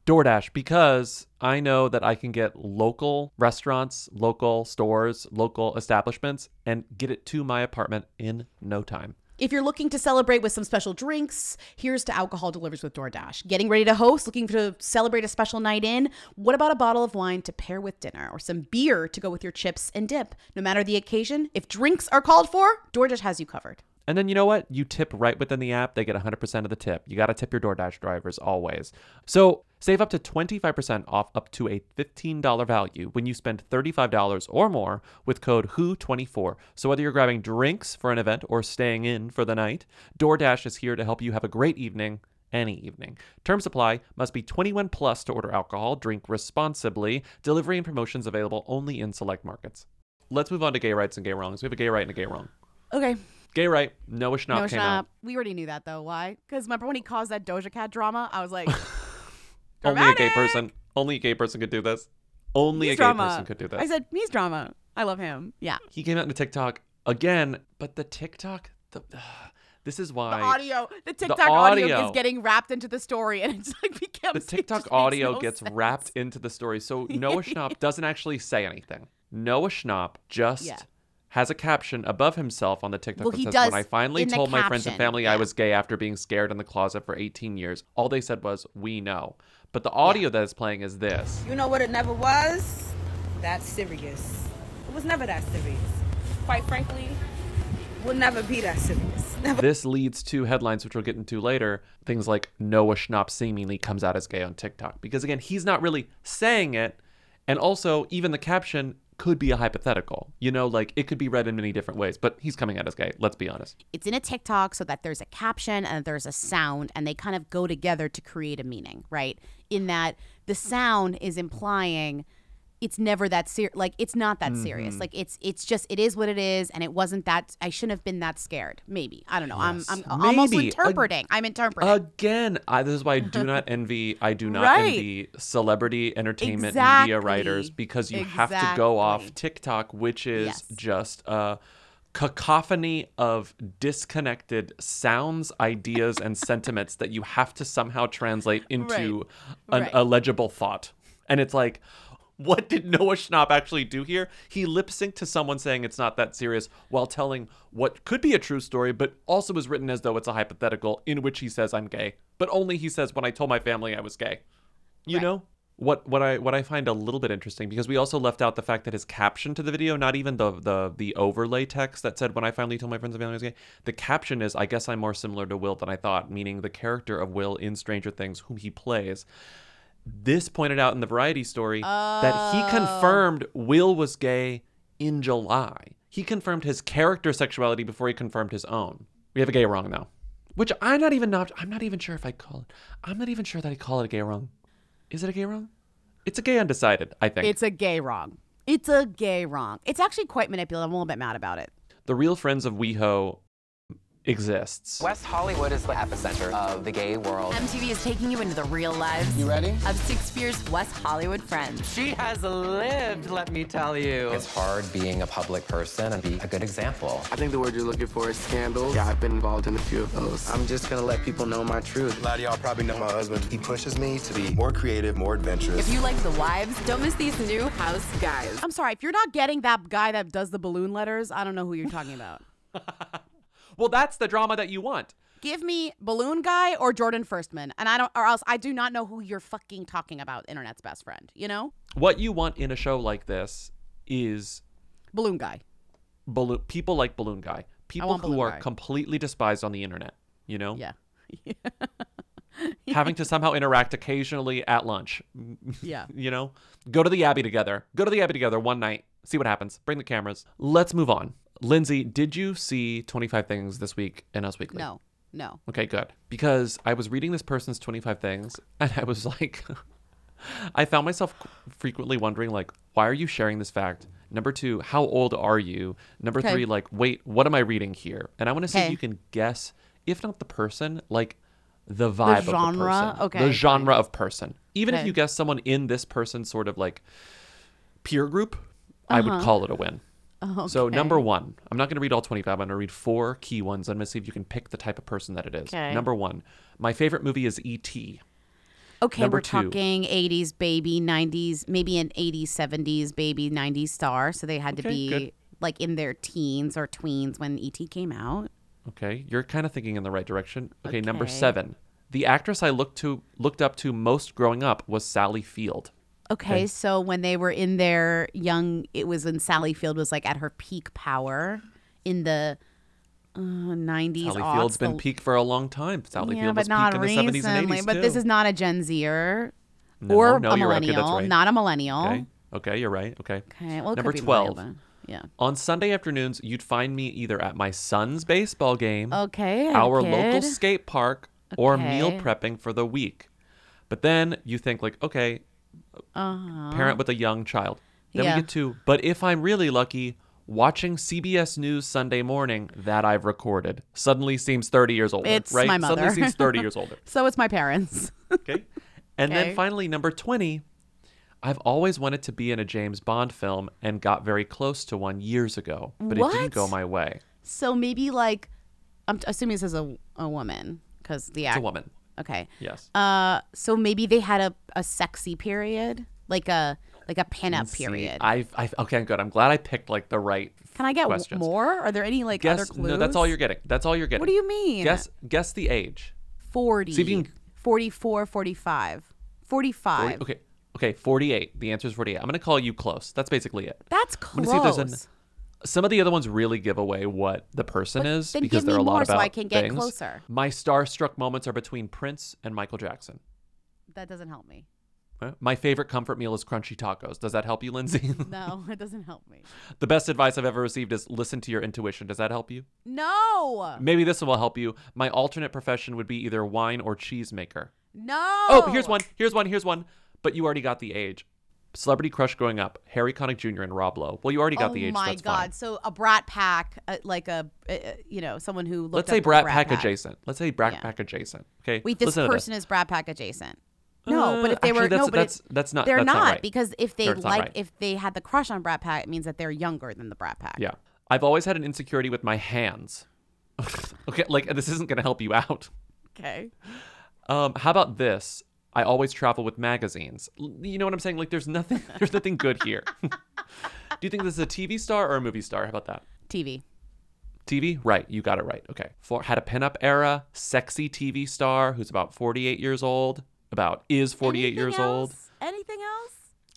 DoorDash because I know that I can get local restaurants, local stores, local establishments and get it to my apartment in no time. If you're looking to celebrate with some special drinks, here's to alcohol delivers with DoorDash. Getting ready to host, looking to celebrate a special night in? What about a bottle of wine to pair with dinner or some beer to go with your chips and dip? No matter the occasion, if drinks are called for, DoorDash has you covered. And then you know what? You tip right within the app. They get 100% of the tip. You got to tip your DoorDash drivers always. So save up to 25% off up to a $15 value when you spend $35 or more with code WHO24. So whether you're grabbing drinks for an event or staying in for the night, DoorDash is here to help you have a great evening any evening. Terms apply. Must be 21 plus to order alcohol. Drink responsibly. Delivery and promotions available only in select markets. Let's move on to gay rights and gay wrongs. We have a gay right and a gay wrong. Okay. Gay right, Noah Schnapp no came Schnapp. out. We already knew that though. Why? Because remember when he caused that Doja Cat drama? I was like, Only a gay person. Only a gay person could do this. Only he's a gay drama. person could do this. I said, he's drama. I love him. Yeah. he came out into TikTok again, but the TikTok, the, this is why The audio, the The TikTok audio. audio. is getting wrapped into the story, and it's like becomes the TikTok audio no gets sense. wrapped into the story. So Noah Schnapp doesn't actually say anything. Noah Schnapp just Yeah. has a caption above himself on the TikTok Well, that he says, does "When I finally told my friends and caption, family I was gay after being scared in the closet for 18 years, all they said was, "We know." But the audio that is playing is this. You know what it never was? That serious. It was never that serious. Quite frankly, will never be that serious. Never. this leads to headlines which we'll get into later things like noah schnapp seemingly comes out as gay on tiktok because again he's not really saying it and also even the caption could be a hypothetical you know like it could be read in many different ways but he's coming out as gay let's be honest It's in a TikTok so that there's a caption and there's a sound, and they kind of go together to create a meaning, right? In that the sound is implying it's never that serious. Like it's not that serious. Mhm. Like it's it's just it is what it is, and it wasn't that. I shouldn't have been that scared. Maybe I don't know. Yes. I'm I'm almost Maybe. Ag- interpreting. I'm interpreting. again I, this is why i do not envy i do not Right. envy celebrity entertainment Exactly. media writers because you have to go off tiktok which is Yes. just a cacophony of disconnected sounds ideas and sentiments that you have to somehow translate into an, Right. a legible thought and it's like what did Noah Schnapp actually do here? He lip synced to someone saying it's not that serious while telling what could be a true story, but also was written as though it's a hypothetical in which he says I'm gay. But only he says when I told my family I was gay. You know? what what I what I find a little bit interesting because we also left out the fact that his caption to the video, not even the the the overlay text that said when I finally told my friends and family I was gay, the caption is I guess I'm more similar to Will than I thought, meaning the character of Will in Stranger Things whom he plays. This pointed out in the variety story that he oh. confirmed Will was gay in July. He confirmed his character sexuality before he confirmed his own. We have a gay wrong now. Which I'm not even not I'm not even sure if I call it. I'm not even sure that I call it a gay wrong. Is it a gay wrong? It's a gay undecided, I think. It's a gay wrong. It's a gay wrong. It's actually quite manipulative. I'm a little bit mad about it. the real friends of WeHo exists. West Hollywood is the epicenter of the gay world. MTV is taking you into the real lives. You ready? Of six fierce West Hollywood friends. She has lived, let me tell you. It's hard being a public person and be a good example. I think the word you're looking for is scandal. Yeah, I've been involved in a few of those. I'm just gonna let people know my truth. A lot of y'all probably know my husband. He pushes me to be more creative, more adventurous. If you like the wives, don't miss these new house guys. I'm sorry, if you're not getting that guy that does the balloon letters, I don't know who you're talking about. Well, that's the drama that you want. Give me balloon guy or Jordan Firstman, and I don't, or else I do not know who you're fucking talking about. Internet's best friend, you know, What you want in a show like this is balloon guy. balloon people like Balloon Guy. People who Balloon are Guy. completely despised on the internet, you know? Yeah. Having to somehow interact occasionally at lunch. Yeah. you know? Go to the Abbey together. Go to the Abbey together one night. See what happens. Bring the cameras. Let's move on. Lindsey, did you see 25 Things this week in Us Weekly? No, no. Okay, good. Because I was reading this person's 25 things and I was like, I found myself frequently wondering, like, why are you sharing this fact? Number two, how old are you? Number Okay. three, like, wait, what am I reading here? And I want to see if you can guess, if not the person, like the vibe of the genre? person. Okay, The genre of person. Even if you guess someone in this person's sort of like peer group, I would Uh-huh. call it a win. So number one, I'm not going to read all 25. I'm going to read four key ones. I'm going to see if you can pick the type of person that it is. Okay. Number one, my favorite movie is E.T. Okay, Number we're two. talking 80s baby, 90s, maybe an 80s, 70s baby, 90s star. So they had to be good. like in their teens or tweens when ET came out. Okay, you're kind of thinking in the right direction. Okay, number seven, the actress I looked to looked up to most growing up was Sally Field. Okay, so when they were in their young, it was when Sally Field was like at her peak power in the uh, 90s. Sally aughts, Field's been the- peak for a long time. Sally yeah, Field was peak in the recently. 70s and 80s but this is not a Gen Zer No, or no, a you're right. Okay, millennial. right. Not a millennial. Okay, okay, you're right. Okay. Okay, well, number could be 12. yeah. On Sunday afternoons, you'd find me either at my son's baseball game, Okay, our kid. local skate park, or meal prepping for the week. But then you think like, okay, Uh-huh. parent with a young child. Then Yeah. we get to, but if I'm really lucky, watching CBS News Sunday morning that I've recorded suddenly seems 30 years older, It's right? my mother. Suddenly seems 30 years older. So it's my parents. Okay. And Okay. then finally, number 20, I've always wanted to be in a James Bond film and got very close to one years ago, but it didn't go my way. So maybe like, I'm assuming this is a, a woman because the It's a woman. Okay. Yes. Uh, so maybe they had a, a sexy period, like a like a pinup See, period. I've, I've, okay, good. I'm glad I picked like the right Can I get questions. more? Are there any like other clues? no, that's all you're getting. That's all you're getting. What do you mean? Guess, guess the age. 40, See if you can- 44, 45, 45. 40, okay. Okay, 48. The answer is 48. I'm going to call you close. That's basically it. That's I'm gonna see if there's an- close. Some of the other ones really give away what the person But is because give they're a lot more about so I can get things. closer. My starstruck moments are between Prince and Michael Jackson. That doesn't help me. My favorite comfort meal is crunchy tacos. Does that help you, Lindsey? No, it doesn't help me. the best advice I've ever received is listen to your intuition. Does that help you? No. Maybe this one will help you. My alternate profession would be either wine or cheesemaker. No. Oh, here's one. Here's one. Here's one. But you already got the age. Celebrity crush growing up: Harry Connick Jr. and Rob Lowe. Well, you already got oh the age. my so god! fine. So a Brat Pack, uh, like a, uh, uh, you know, someone who Let's say Brat, Brat Pack, Pack adjacent. Let's say Brat Yeah. Pack adjacent. Okay. Wait, this Listen to person is Brat Pack adjacent. No, but Uh, if they actually, were that's- no, but that's- that's not- They're that's not not right. because if they like, right. if they had the crush on Brat Pack, it means that they're younger than the Brat Pack. Yeah. I've always had an insecurity with my hands. okay, like this isn't gonna help you out. Okay. Um, how about this? I always travel with magazines. You know what I'm saying? Like, there's nothing. There's nothing good here. Do you think this is a TV star or a movie star? How about that? TV. TV? Right. You got it right. Okay. For had a pinup era, sexy TV star who's about 48 years old. About is 48 years Anything old. Anything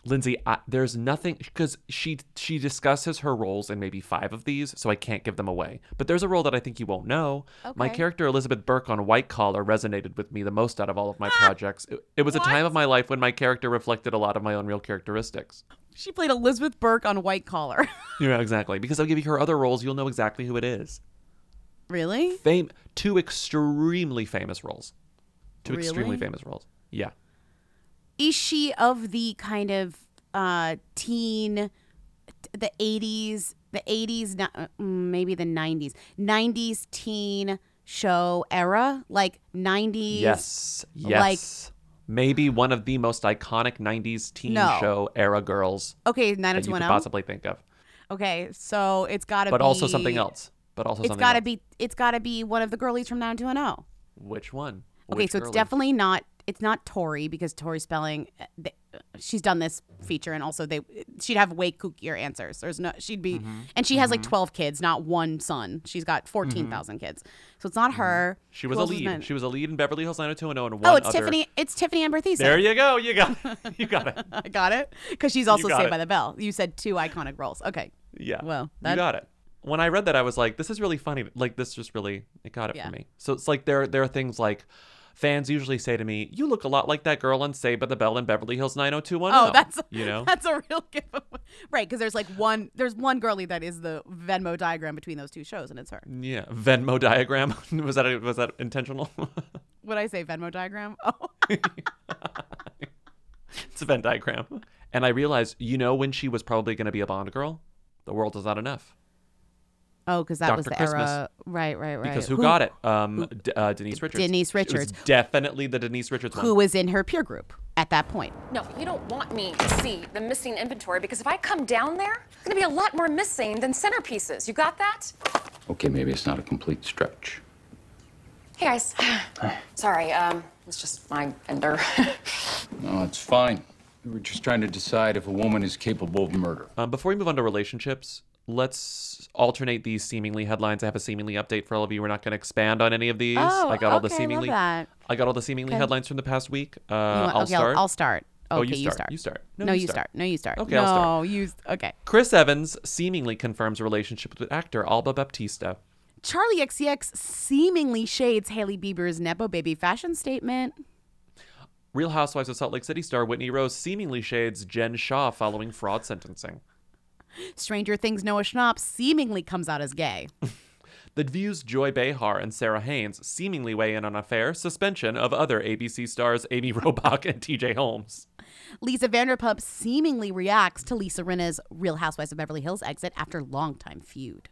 Lindsey, I, there's nothing because she she discusses her roles in maybe five of these, so I can't give them away. But there's a role that I think you won't know. My character Elizabeth Burke on White Collar resonated with me the most out of all of my ah, projects. It, it was a time of my life when my character reflected a lot of my own real characteristics. She played Elizabeth Burke on White Collar. Yeah, exactly. Because I'll give you her other roles, you'll know exactly who it is. really? Fame, two extremely famous roles. Two extremely famous roles. Yeah. Is she of the kind of uh teen the 80s, the 80s, ni- uh, mm, maybe the 90s. 90s teen show era, like 90s Yes. Like Yes. Maybe one of the most iconic 90s teen No. show era girls Okay, that you could 90210. possibly think of. Okay, so it's got to be But also something else. But also It's got to be it's got to be one of the girlies from 90210. Which one? Okay, Which so it's definitely not it's not Tori because Tori spelling uh, she's done this feature and also they she'd have way kookier answers. There's no she'd be Mm-hmm. and she has like Mhm. 12 kids, not one son. She's got 14,000 kids. So it's not her. Mm-hmm. She was a lead. meant? She was a lead in Beverly Hills 90210 and one Oh, it's other- Tiffany it's Tiffani Amber Thiessen. There you go. You got you got it. I got it cuz she's also Saved it. by the Bell. You said two iconic roles. Okay. Yeah. Well, you got it. When I read that, I was like, "This is really funny." Like, this just really it got it Yeah. for me. So it's like there there are things like fans usually say to me, "You look a lot like that girl on Saved by the Bell in Beverly Hills 90210." Oh, that's you know. that's a real giveaway, right? Because there's like one, there's one girlie that is the Venmo diagram between those two shows, and it's her. yeah, Venmo diagram was that was that intentional? Would I say Venmo diagram? Oh, it's a Venn diagram. And I realized, you know, when she was probably going to be a Bond girl, the world is not enough. Oh, because that was the Christmas. era, right? Right? Right. Because who, got it? Um, D- uh, Denise Richards. Denise It was Richards. definitely the Denise Richards one. Who was in her peer group at that point? No, you don't want me to see the missing inventory because if I come down there, there's gonna be a lot more missing than centerpieces. You got that? Okay, maybe it's not a complete stretch. Hey guys. Sorry, um, it's just my ender. No, it's fine. We were just trying to decide if a woman is capable of murder. Um, before we move on to relationships, let's alternate these seemingly headlines. I have a seemingly update for all of you. We're not going to expand on any of these. Oh, I got all the okay, I love seemingly. that. I got all the seemingly Okay. headlines from the past week. Uh, want- I'll okay, start. I'll start. Oh, Okay, you you start. start. You start. No, you start. No, you start. Okay, I'll start. No, you. Okay. Chris Evans seemingly confirms a relationship with actor Alba Baptista. Charli XCX seemingly shades Hailey Bieber's nepo baby fashion statement. Real Housewives of Salt Lake City star Whitney Rose seemingly shades Jen Shah following fraud sentencing. Stranger Things Noah Schnapp seemingly comes out as gay. The View's Joy Behar and Sara Haines seemingly weigh in on a fair suspension of other ABC stars Amy Robach and TJ Holmes. Lisa Vanderpump seemingly reacts to Lisa Rinna's Real Housewives of Beverly Hills exit after longtime feud.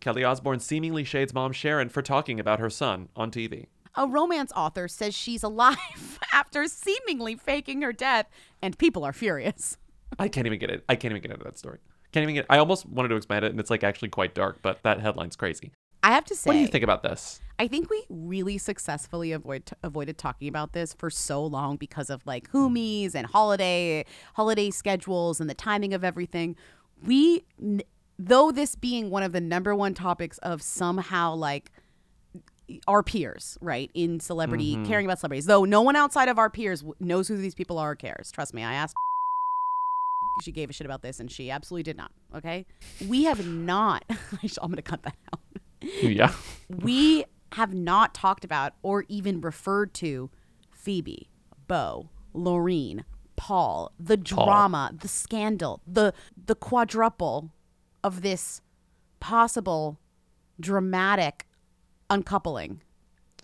Kelly Osbourne seemingly shades mom Sharon for talking about her son on TV. A romance author says she's alive after seemingly faking her death, and people are furious. I can't even get it. I can't even get into that story. Can't even get. I almost wanted to expand it, and it's like actually quite dark. But that headline's crazy. I have to say, What do you think about this? I think we really successfully avoid avoided talking about this for so long because of like Hoomies and holiday holiday schedules and the timing of everything. We, n- though this being one of the number one topics of somehow like our peers, right, in celebrity Mhm. caring about celebrities, though no one outside of our peers w- knows who these people are or cares. Trust me, I asked. She gave a shit about this, and she absolutely did not. Okay, we have not. I'm going to cut that out Yeah. we have not talked about or even referred to Phoebe, Bo, Lorene, Paul, the Paul. drama, the scandal, the the quadruple of this possible dramatic uncoupling,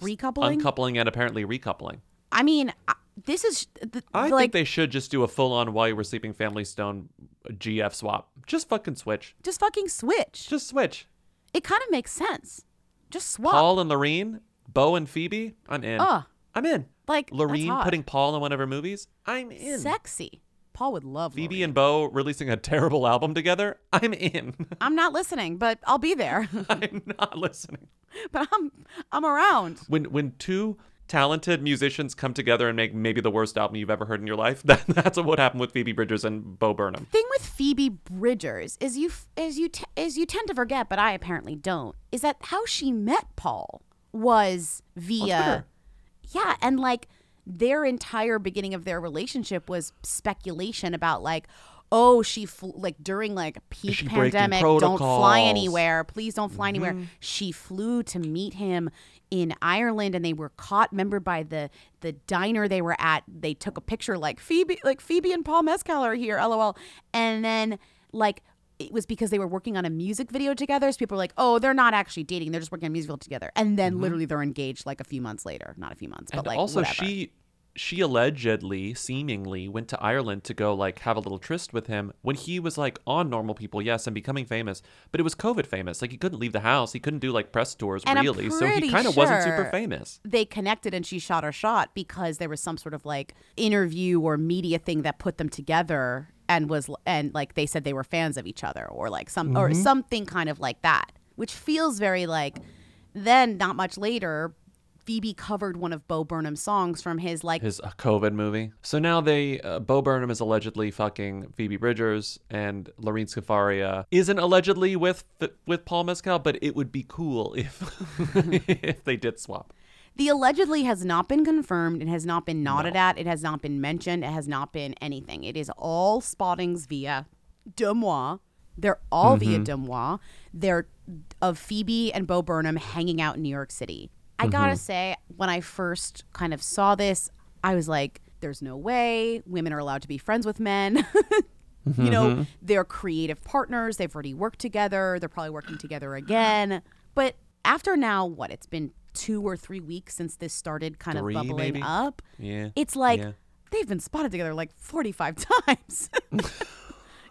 recoupling. Uncoupling and apparently recoupling. I mean, I- this is the, I like think they should just do a full-on while you were sleeping Family Stone uh, GF swap. Just fucking switch. just fucking switch. Just switch. It kind of makes sense. Just swap. Paul and Lorene, Bo and Phoebe. I'm in. Ugh. I'm in. Like Lorene putting Paul in one of her movies. I'm in. sexy. Paul would love Phoebe and Bo releasing a terrible album together. I'm in. I'm not listening, but I'll be there. I'm not listening. but I'm I'm around. When when two talented musicians come together and make maybe the worst album you've ever heard in your life, that, that's what happened with Phoebe Bridgers and Bo Burnham. Thing with Phoebe Bridgers is you is you t- is you tend to forget, but I apparently don't. Is that how she met Paul was via yeah, and like their entire beginning of their relationship was speculation about like oh she fl- like during like peak she pandemic don't fly anywhere please don't fly anywhere Mhm. she flew to meet him in Ireland and they were caught remember by the the diner they were at they took a picture like Phoebe like Phoebe and Paul Mescal are here lol and then like it was because they were working on a music video together so people were like oh they're not actually dating they're just working on a music video together and then Mhm. literally they're engaged like a few months later not a few months but and like also whatever. she she allegedly seemingly went to ireland to go like have a little tryst with him when he was like on normal people yes and becoming famous but it was covid famous. Like he couldn't leave the house. He couldn't do like press tours And really. So he kind of wasn't super famous. They connected and she shot her shot because there was some sort of like interview or media thing that put them together and was and like they said they were fans of each other or like some or Mhm. something kind of like that, which feels very like then not much later Phoebe covered one of Bo Burnham's songs from his like his uh, covid movie so now they uh, bo burnham is allegedly fucking phoebe bridgers and lorene scafaria isn't allegedly with with paul mescal but it would be cool if if they did swap The allegedly has not been confirmed. It has not been nodded at. It has not been mentioned. It has not been anything. It is all spottings via DeuxMoi. They're all via Mhm. DeuxMoi. They're of Phoebe and Bo Burnham hanging out in New York City. I gotta Mhm. say, when I first kind of saw this, I was like, there's no way women are allowed to be friends with men. you know, Mhm. they're creative partners. They've already worked together. They're probably working together again. But after now, what? It's been two or three weeks since this started kind Three, of bubbling maybe? up. Yeah, It's like yeah. they've been spotted together like 45 times.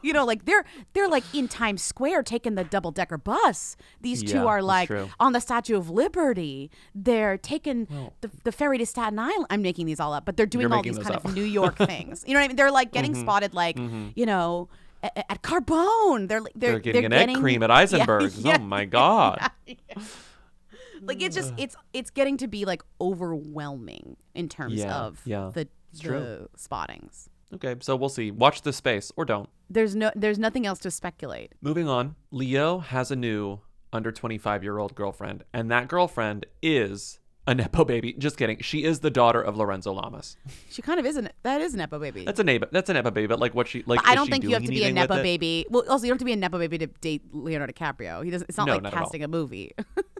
you know, like they're they're like in Times Square taking the double decker bus. These two Yeah, are like on the Statue of Liberty. They're taking the, the ferry to Staten Island. I'm making these all up, but they're doing all these kind up. of New York things. You know what I mean? They're like getting Mhm. spotted like, Mhm. you know, at, at Carbone. They're like they're, they're, getting they're an egg cream at eisenberg's Yeah, oh my god yeah. like it's just it's it's getting to be like overwhelming in terms Yeah, of yeah, the the true. spottings. Okay so we'll see watch this space or don't There's no there's nothing else to speculate. Moving on, Leo has a new under 25 year old girlfriend, and that girlfriend is a Nepo baby. Just kidding. She is the daughter of Lorenzo Lamas. She kind of isn't that is a nepo baby. That's a Nepo. That's a Nepo baby, but like what she like. But I don't think you have to be a nepo baby. Well, also you don't have to be a nepo baby to date Leonardo DiCaprio. He doesn't. It's not No, like not casting a movie.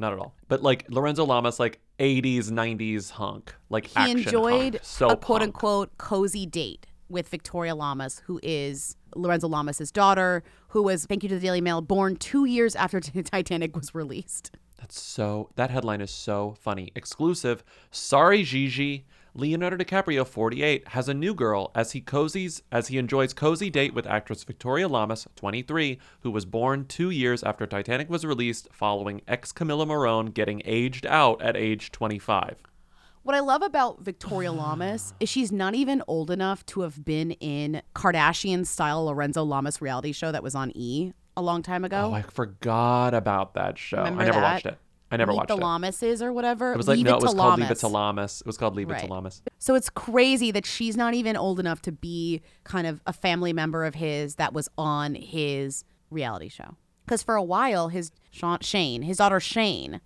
Not at all. But like Lorenzo Lamas, like 80s, 90s hunk, like he enjoyed hunk. so a quote punk. unquote cozy date with Victoria Lamas, who is Lorenzo Lamas' daughter, who was, thank you to the Daily Mail, born two years after Titanic was released. That's so. That headline is so funny. Exclusive. Sorry, Gigi. Leonardo DiCaprio, 48, has a new girl as he cozies as he enjoys cozy date with actress Victoria Lamas, 23, who was born two years after Titanic was released, following ex Camila Morrone getting aged out at age 25. What I love about Victoria Lamas is she's not even old enough to have been in Kardashian style Lorenzo Lamas reality show that was on E a long time ago. Oh, I forgot about that show. Remember I never that? watched it. I never Meet watched the it. Lamases or whatever. It was like Leave no, it it was to called Leave It Lamas. to Lamas. It was called Leave It to Lamas. So it's crazy that she's not even old enough to be kind of a family member of his that was on his reality show. Because for a while, his Shayne, his daughter Shayne,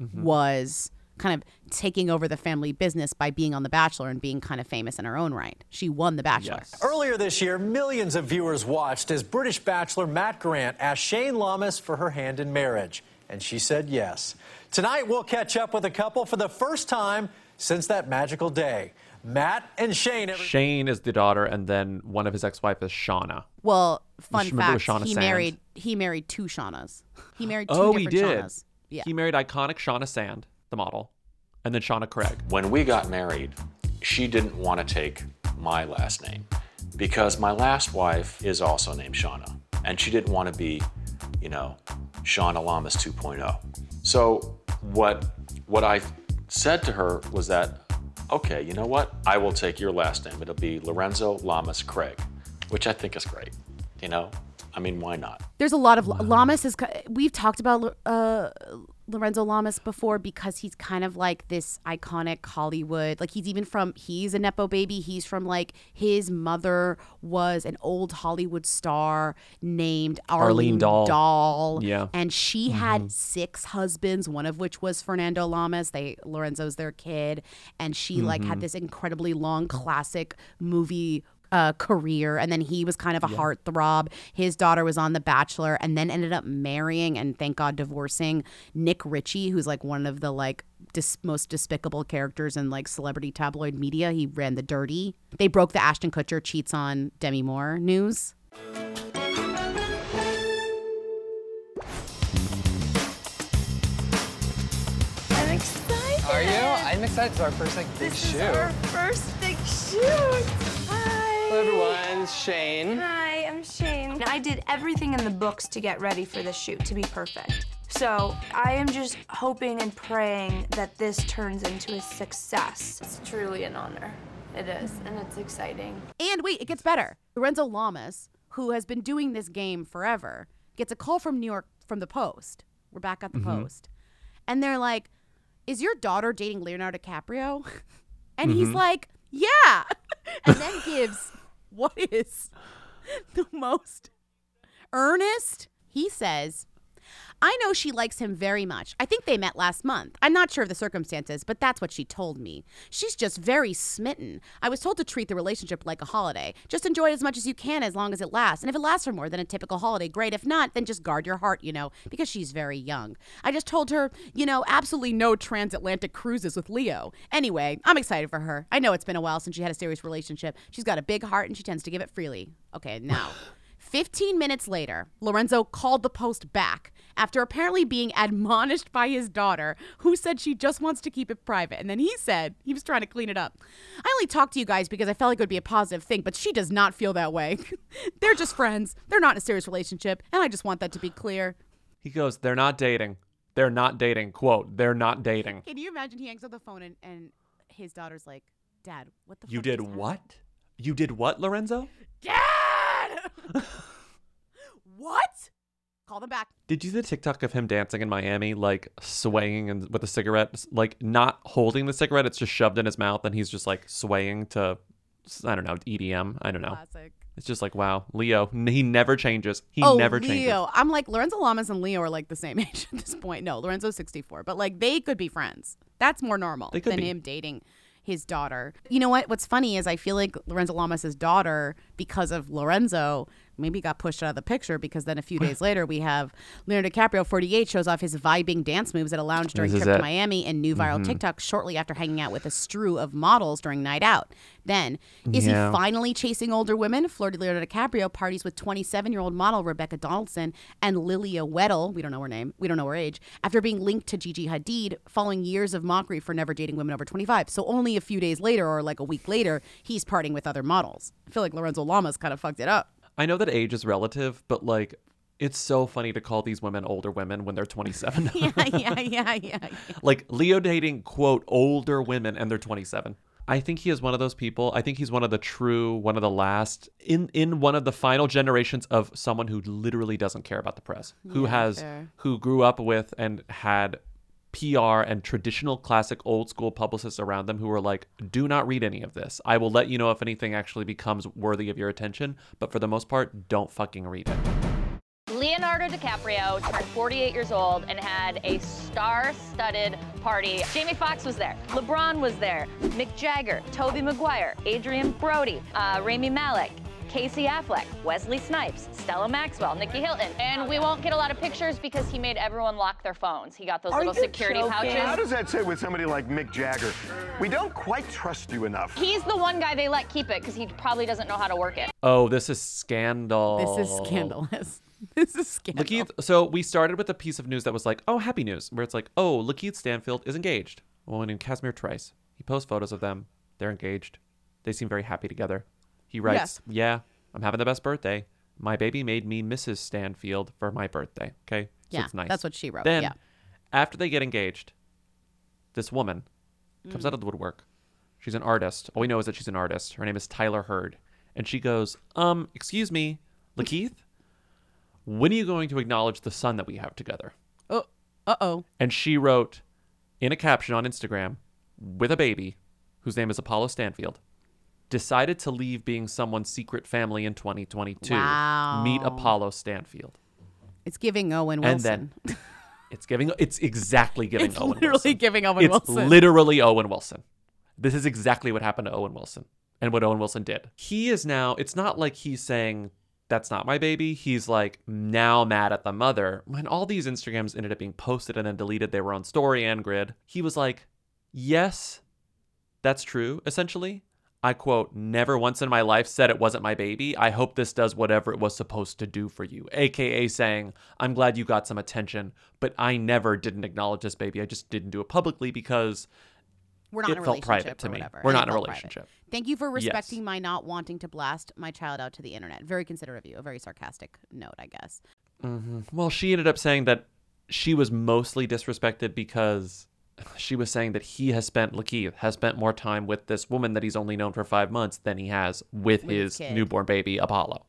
Mm-hmm. was kind of taking over the family business by being on The Bachelor and being kind of famous in her own right. She won The Bachelor. Earlier this year, millions of viewers watched as British bachelor Matt Grant asked Shayne Lamas for her hand in marriage, and she said yes. Tonight, we'll catch up with a couple for the first time since that magical day. Matt and Shayne. Every- Shayne is the daughter, and then one of his ex-wife is Shauna. Well, fun fact: Shauna he Sand? married he married two Shaunas. He married two Oh, he did. Shaunas. Yeah. He married iconic Shauna Sand, the model, and then Shauna Craig. When we got married, she didn't want to take my last name because my last wife is also named Shauna, and she didn't want to be, you know, Sean Lamas 2.0. So what what I said to her was that, okay, you know what? I will take your last name. It'll be Lorenzo Lamas Craig, which I think is great. You know, I mean, why not? There's a lot of Lamas is. We've talked about uh, Lorenzo Lamas before because he's kind of like this iconic Hollywood. Like he's even from he's a nepo baby. He's from like his mother was an old Hollywood star named Arlene Arlene, Dahl. Dahl. Yeah. And she had six husbands, one of which was Fernando Lamas. They Lorenzo's their kid, and she like had Mhm. this incredibly long classic movie uh, career, and then he was kind of a Yeah. heartthrob. His daughter was on The Bachelor, and then ended up marrying and thank God divorcing Nik Richie, who's like one of the like dis- most despicable characters in like celebrity tabloid media. He ran The Dirty. They broke the Ashton Kutcher cheats on Demi Moore news. I'm excited. Are you? I'm excited. It's our first like big This shoot. is our first big shoot. Hi. Hello everyone, it's Shayne. Hi, I'm Shayne. I did everything in the books to get ready for this shoot to be perfect. So I am just hoping and praying that this turns into a success. It's truly an honor. It is, and it's exciting. And wait, it gets better. Lorenzo Lamas, who has been doing this game forever, gets a call from New York from the Post. We're back at the Mhm. Post. And they're like, Is your daughter dating Leonardo DiCaprio? And he's Mhm. like, Yeah. and then gives what is the most earnest. He says, I know she likes him very much. I think they met last month. I'm not sure of the circumstances, but that's what she told me. She's just very smitten. I was told to treat the relationship like a holiday. Just enjoy it as much as you can as long as it lasts. And if it lasts for more than a typical holiday, great. If not, then just guard your heart, you know, because she's very young. I just told her, you know, absolutely no transatlantic cruises with Leo. Anyway, I'm excited for her. I know it's been a while since she had a serious relationship. She's got a big heart and she tends to give it freely. Okay, now. 15 minutes later, Lorenzo called the Post back after apparently being admonished by his daughter, who said she just wants to keep it private. And then he said he was trying to clean it up. I only talked to you guys because I felt like it would be a positive thing, but she does not feel that way. They're just friends. They're not in a serious relationship, and I just want that to be clear. He goes, "They're not dating. They're not dating." Quote, "They're not dating." Can you imagine he hangs up the phone and, and his daughter's like, Dad, what the You did just happened?" what? You did what, Lorenzo? Dad! what? Call them back. Did you see the TikTok of him dancing in Miami, like swaying and with a cigarette, like not holding the cigarette, it's just shoved in his mouth, and he's just like swaying to, I don't know, EDM. I don't know. Classic. It's just like wow, Leo. He never changes. He oh, never Leo. changes. Leo. I'm like Lorenzo Lamas and Leo are like the same age at this point. No, Lorenzo's 64, but like they could be friends. That's more normal than be. him dating his daughter. You know what? What's funny is I feel like Lorenzo Lamas' daughter, because of Lorenzo, maybe got pushed out of the picture because then a few days later we have Leonardo DiCaprio, 48, shows off his vibing dance moves at a lounge during This trip to. Miami and new viral Mhm. TikTok shortly after hanging out with a strew of models during night out. Then, is Yeah. he finally chasing older women? Flirty Leonardo DiCaprio parties with 27-year-old model Rebecca Donaldson and Lilia Weddle, we don't know her name, we don't know her age, after being linked to Gigi Hadid following years of mockery for never dating women over 25. So only a few days later or like a week later, he's partying with other models. I feel like Lorenzo Lamas kind of fucked it up. I know that age is relative, but like, it's so funny to call these women older women when they're 27. yeah, yeah, yeah, yeah. like Leo dating quote older women and they're 27. I think he is one of those people. I think he's one of the true, one of the last in in one of the final generations of someone who literally doesn't care about the press, who Yeah, has fair. who grew up with and had PR and traditional classic old school publicists around them who were like, "Do not read any of this. I will let you know if anything actually becomes worthy of your attention, but for the most part, don't fucking read it." Leonardo DiCaprio turned 48 years old and had a star-studded party. Jamie Foxx was there. LeBron was there. Mick Jagger, Tobey Maguire, Adrien Brody, uh, Rami Malek, Casey Affleck, Wesley Snipes, Stella Maxwell, Nicky Hilton. And we won't get a lot of pictures because he made everyone lock their phones. He got those Are little you security joking? pouches. How does that sit with somebody like Mick Jagger? We don't quite trust you enough. He's the one guy they let keep it because he probably doesn't know how to work it. Oh, this is scandal. This is scandalous. This is scandal. Lakeith, so we started with a piece of news that was like, oh, happy news, where it's like, oh, Lakeith Stanfield is engaged. A woman named Kasmere Trice. He posts photos of them. They're engaged. They seem very happy together. He writes, yeah, I'm having the best birthday. My baby made me Mrs. Stanfield for my birthday. Okay. So Yeah, it's nice. that's what she wrote, Then, yeah. after they get engaged, this woman comes Mm. out of the woodwork. She's an artist. All we know is that she's an artist. Her name is Tyler Hurd. And she goes, um, excuse me, Lakeith, when are you going to acknowledge the son that we have together? Oh. Uh oh. And she wrote in a caption on Instagram with a baby whose name is Apollo Stanfield. Decided to leave being someone's secret family in 2022. Wow. Meet Apollo Stanfield. It's giving Owen Wilson. And then it's giving it's exactly giving Owen Wilson. It's Owen literally Wilson. giving Owen it's Wilson. literally Owen Wilson. This is exactly what happened to Owen Wilson and what Owen Wilson did. He is now it's not like he's saying that's not my baby. He's like now mad at the mother. When all these Instagrams ended up being posted and then deleted, they were on story and grid. He was like, "Yes, that's true, essentially. I quote, never once in my life said it wasn't my baby. I hope this does whatever it was supposed to do for you. AKA saying, I'm glad you got some attention, but I never didn't acknowledge this baby. I just didn't do it publicly because We're not it in a felt relationship private to me. whatever. We're And not in a felt private. relationship. Thank you for Yes. respecting my not wanting to blast my child out to the internet. Very considerate of you. A very sarcastic note, I guess. hmm Well, she ended up saying that she was mostly disrespected because she was saying that he has spent, Lakeith has spent more time with this woman that he's only known for five months than he has with, With his kid. Newborn baby, Apollo.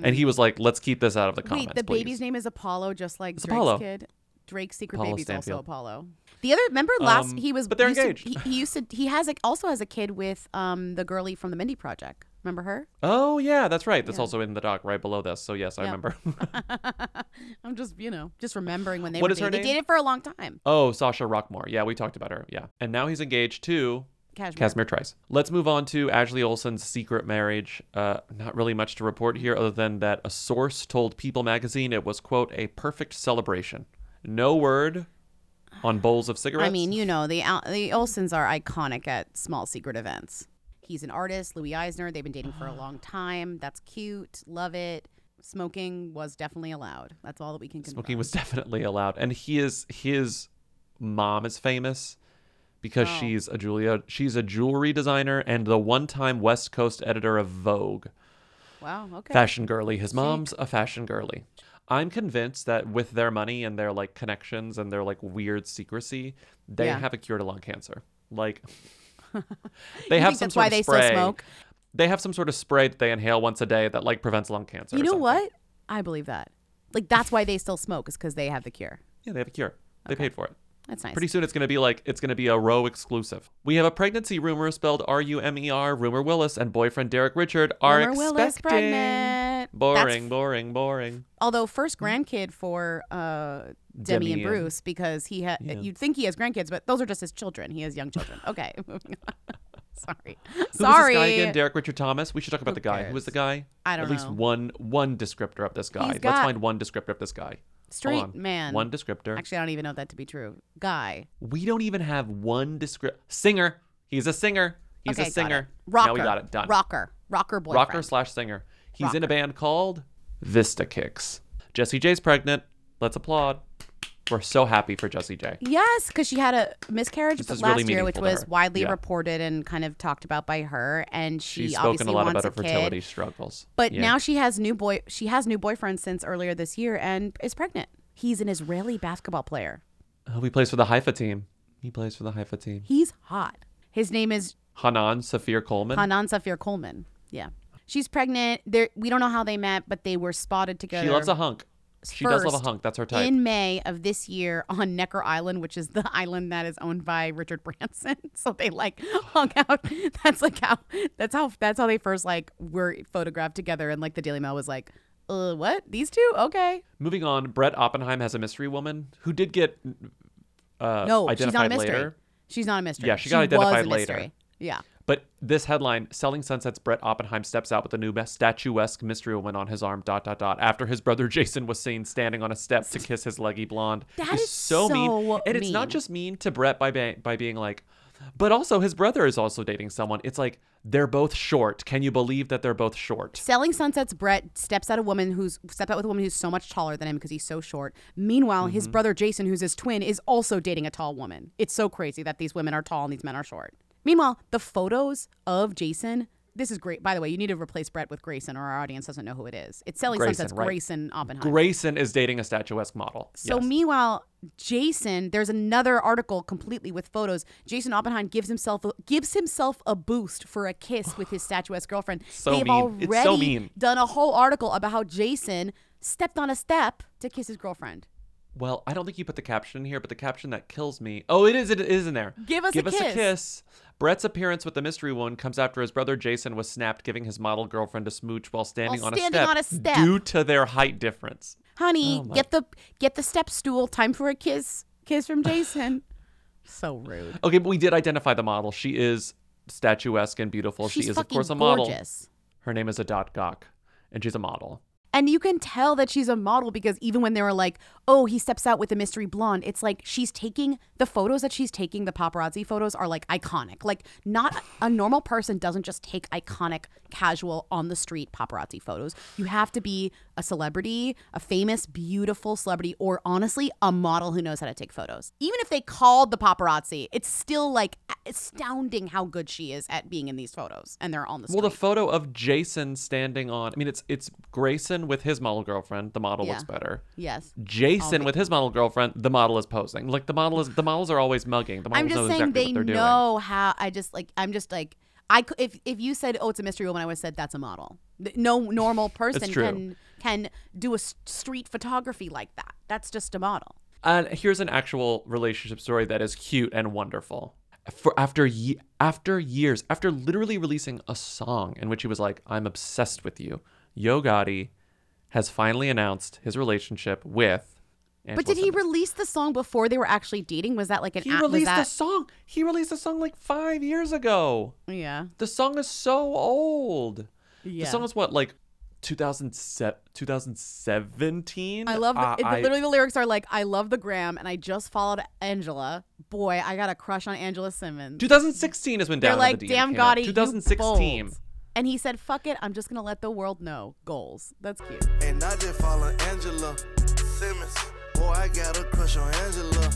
And he was like, let's keep this out of the comments. Wait, the please. baby's name is Apollo, just like It's Drake's Apollo. kid. Drake's secret Apollo baby's Stanfield. also Apollo. The other remember last Um, he was but they're used to- engaged. he, he used to he has like also has a kid with um the girlie from the Mindy Project. Remember her? Oh yeah, that's right. That's Yeah. also in the doc right below this. So yes, I Yeah. remember. I'm just you know just remembering when they What were is her dating. They name? dated for a long time. oh, Xosha Roquemore. Yeah, we talked about her. Yeah, and now he's engaged to Kasmere. Trice. Let's move on to Ashley Olsen's secret marriage. Uh, not really much to report here, other than that a source told People magazine it was quote a perfect celebration. No word on bowls of cigarettes. I mean, you know the Al- the Olsens are iconic at small secret events. He's an artist, Louis Eisner. They've been dating for a ah. long time. That's cute. Love it. Smoking was definitely allowed. That's all that we can confirm. smoking was definitely allowed, and he is his mom is famous because Oh. she's a Julia. She's a jewelry designer and the one-time West Coast editor of Vogue. Wow. Okay. Fashion girly. His mom's a fashion girly. I'm convinced that with their money and their like connections and their like weird secrecy, they Yeah. have a cure to lung cancer. Like they have some sort why of they still spray. smoke? They have some sort of spray that they inhale once a day that like prevents lung cancer. You know something. what? I believe that. Like that's why they still smoke is because they have the cure. Yeah, they have a cure. They paid for it. That's nice. Pretty soon it's going to be like it's going to be a row exclusive. We have a pregnancy rumor spelled R U M E R. Rumer Willis and boyfriend Derek Richard are Rumer Willis expecting. pregnant. Boring, That's- boring, boring. Although first grandkid for uh, Demi, Demi and and- Bruce because he had Yeah. you'd think he has grandkids, but those are just his children. He has young children. Okay, moving on. Sorry, Who was sorry. this guy again? Derek Richard Thomas. We should talk about the guy. Who was the guy? I don't At least know. one one descriptor of this guy. Let's got- find one descriptor of this guy. Straight on. man. One descriptor. Actually, I don't even know that to be true. Guy. we don't even have one descriptor. Singer. He's a singer. He's okay, a singer. Rocker. Now we got it done. Rocker. Rocker boyfriend. Rocker slash singer. He's in a band called Vista Kicks. Jessie J's pregnant. Let's applaud. We're so happy for Jessie J. Yes, because she had a miscarriage last really year, which was widely Yeah. reported and kind of talked about by her. And she She's obviously spoken a lot wants about her a kid. fertility struggles. But Yeah. now she has new boy. She has new boyfriend since earlier this year and is pregnant. He's an Israeli basketball player. Oh, he plays for the Haifa team. He plays for the Haifa team. He's hot. His name is Hanan Safir Coleman. Hanan Safir Coleman. Yeah, she's pregnant. There, we don't know how they met, but they were spotted together. She loves a hunk. She does love a hunk. That's her type. In May of this year on Necker Island, which is the island that is owned by Richard Branson. So they like hung out. That's like how that's how that's how they first like were photographed together and like the Daily Mail was like, uh what? These two? Okay. Moving on, Brett Oppenheim has a mystery woman who did get uh, no, identified she's not a mystery. later. She's not a mystery. Yeah, she got was identified a later. mystery. Yeah. But this headline, Selling Sunset's Brett Oppenheim steps out with a new statuesque mystery woman on his arm, dot, dot, dot, after his brother Jason was seen standing on a step to kiss his leggy blonde. That is is so, mean. so And it's not just mean to Brett by, ba- by being like, but also his brother is also dating someone. It's like, they're both short. Can you believe that they're both short? Selling Sunset's Brett steps out a woman who's step out with a woman who's so much taller than him because he's so short. Meanwhile, his Mhm. brother Jason, who's his twin, is also dating a tall woman. It's so crazy that these women are tall and these men are short. Meanwhile, the photos of Jason. This is great. By the way, you need to replace Brett with Grayson, or our audience doesn't know who it is. It's Selling Sunset's right. Grayson Oppenheim. Grayson is dating a statuesque model. So Yes. meanwhile, Jason, there's another article completely with photos. Jason Oppenheim gives himself gives himself a boost for a kiss with his statuesque girlfriend. So They've mean. already It's so mean. done a whole article about how Jason stepped on a step to kiss his girlfriend. Well, I don't think you put the caption in here, but the caption that kills me. Oh, it is. It is in there. Give us a Give us kiss. a kiss. Brett's appearance with the mystery woman comes after his brother Jason was snapped giving his model girlfriend a smooch while standing, While on, standing a step on a step. due to their height difference. Honey, Oh get the get the step stool. Time for a kiss. Kiss from Jason. so rude. Okay, but we did identify the model. She is statuesque and beautiful. She's she is, of course, a model. gorgeous. Her name is Adat Gok, and she's a model. And you can tell that she's a model because even when they were like, oh, he steps out with a mystery blonde, it's like she's taking the photos that she's taking, the paparazzi photos are like iconic. Like, not a normal person doesn't just take iconic, casual, on the street paparazzi photos. You have to be a celebrity, a famous, beautiful celebrity, or honestly, a model who knows how to take photos. Even if they called the paparazzi, it's still like astounding how good she is at being in these photos. And they're on the street. Well, the photo of Jason standing on, I mean, it's it's Grayson with his model girlfriend. The model looks better. Yes. Jason with his model girlfriend. The model is posing. Like the model is the models are always mugging. The models I'm just know saying exactly they they're doing. know how. I just like. I'm just like. I could if if you said oh it's a mystery woman I would have said that's a model. No normal person true. can can do a street photography like that. That's just a model. And here's an actual relationship story that is cute and wonderful. For after ye- after years, after literally releasing a song in which he was like, "I'm obsessed with you," Yo Gotti has finally announced his relationship with. But did he release the song before they were actually dating? Was that like an He a- was released that, a song. He released a song like five years ago. Yeah. The song is so old. Yeah. The song is what like 2007, 2017. I love the, Uh, it- I- literally the lyrics are like I love the gram and I just followed Angela. Boy, I got a crush on Angela Simmons. 2016 is when They're Down like, the damn came out. Gotti, 2016. You. And he said, "Fuck it, I'm just gonna let the world know." Goals. That's cute. And I just follow Angela Simmons. Boy, I got a crush on Angela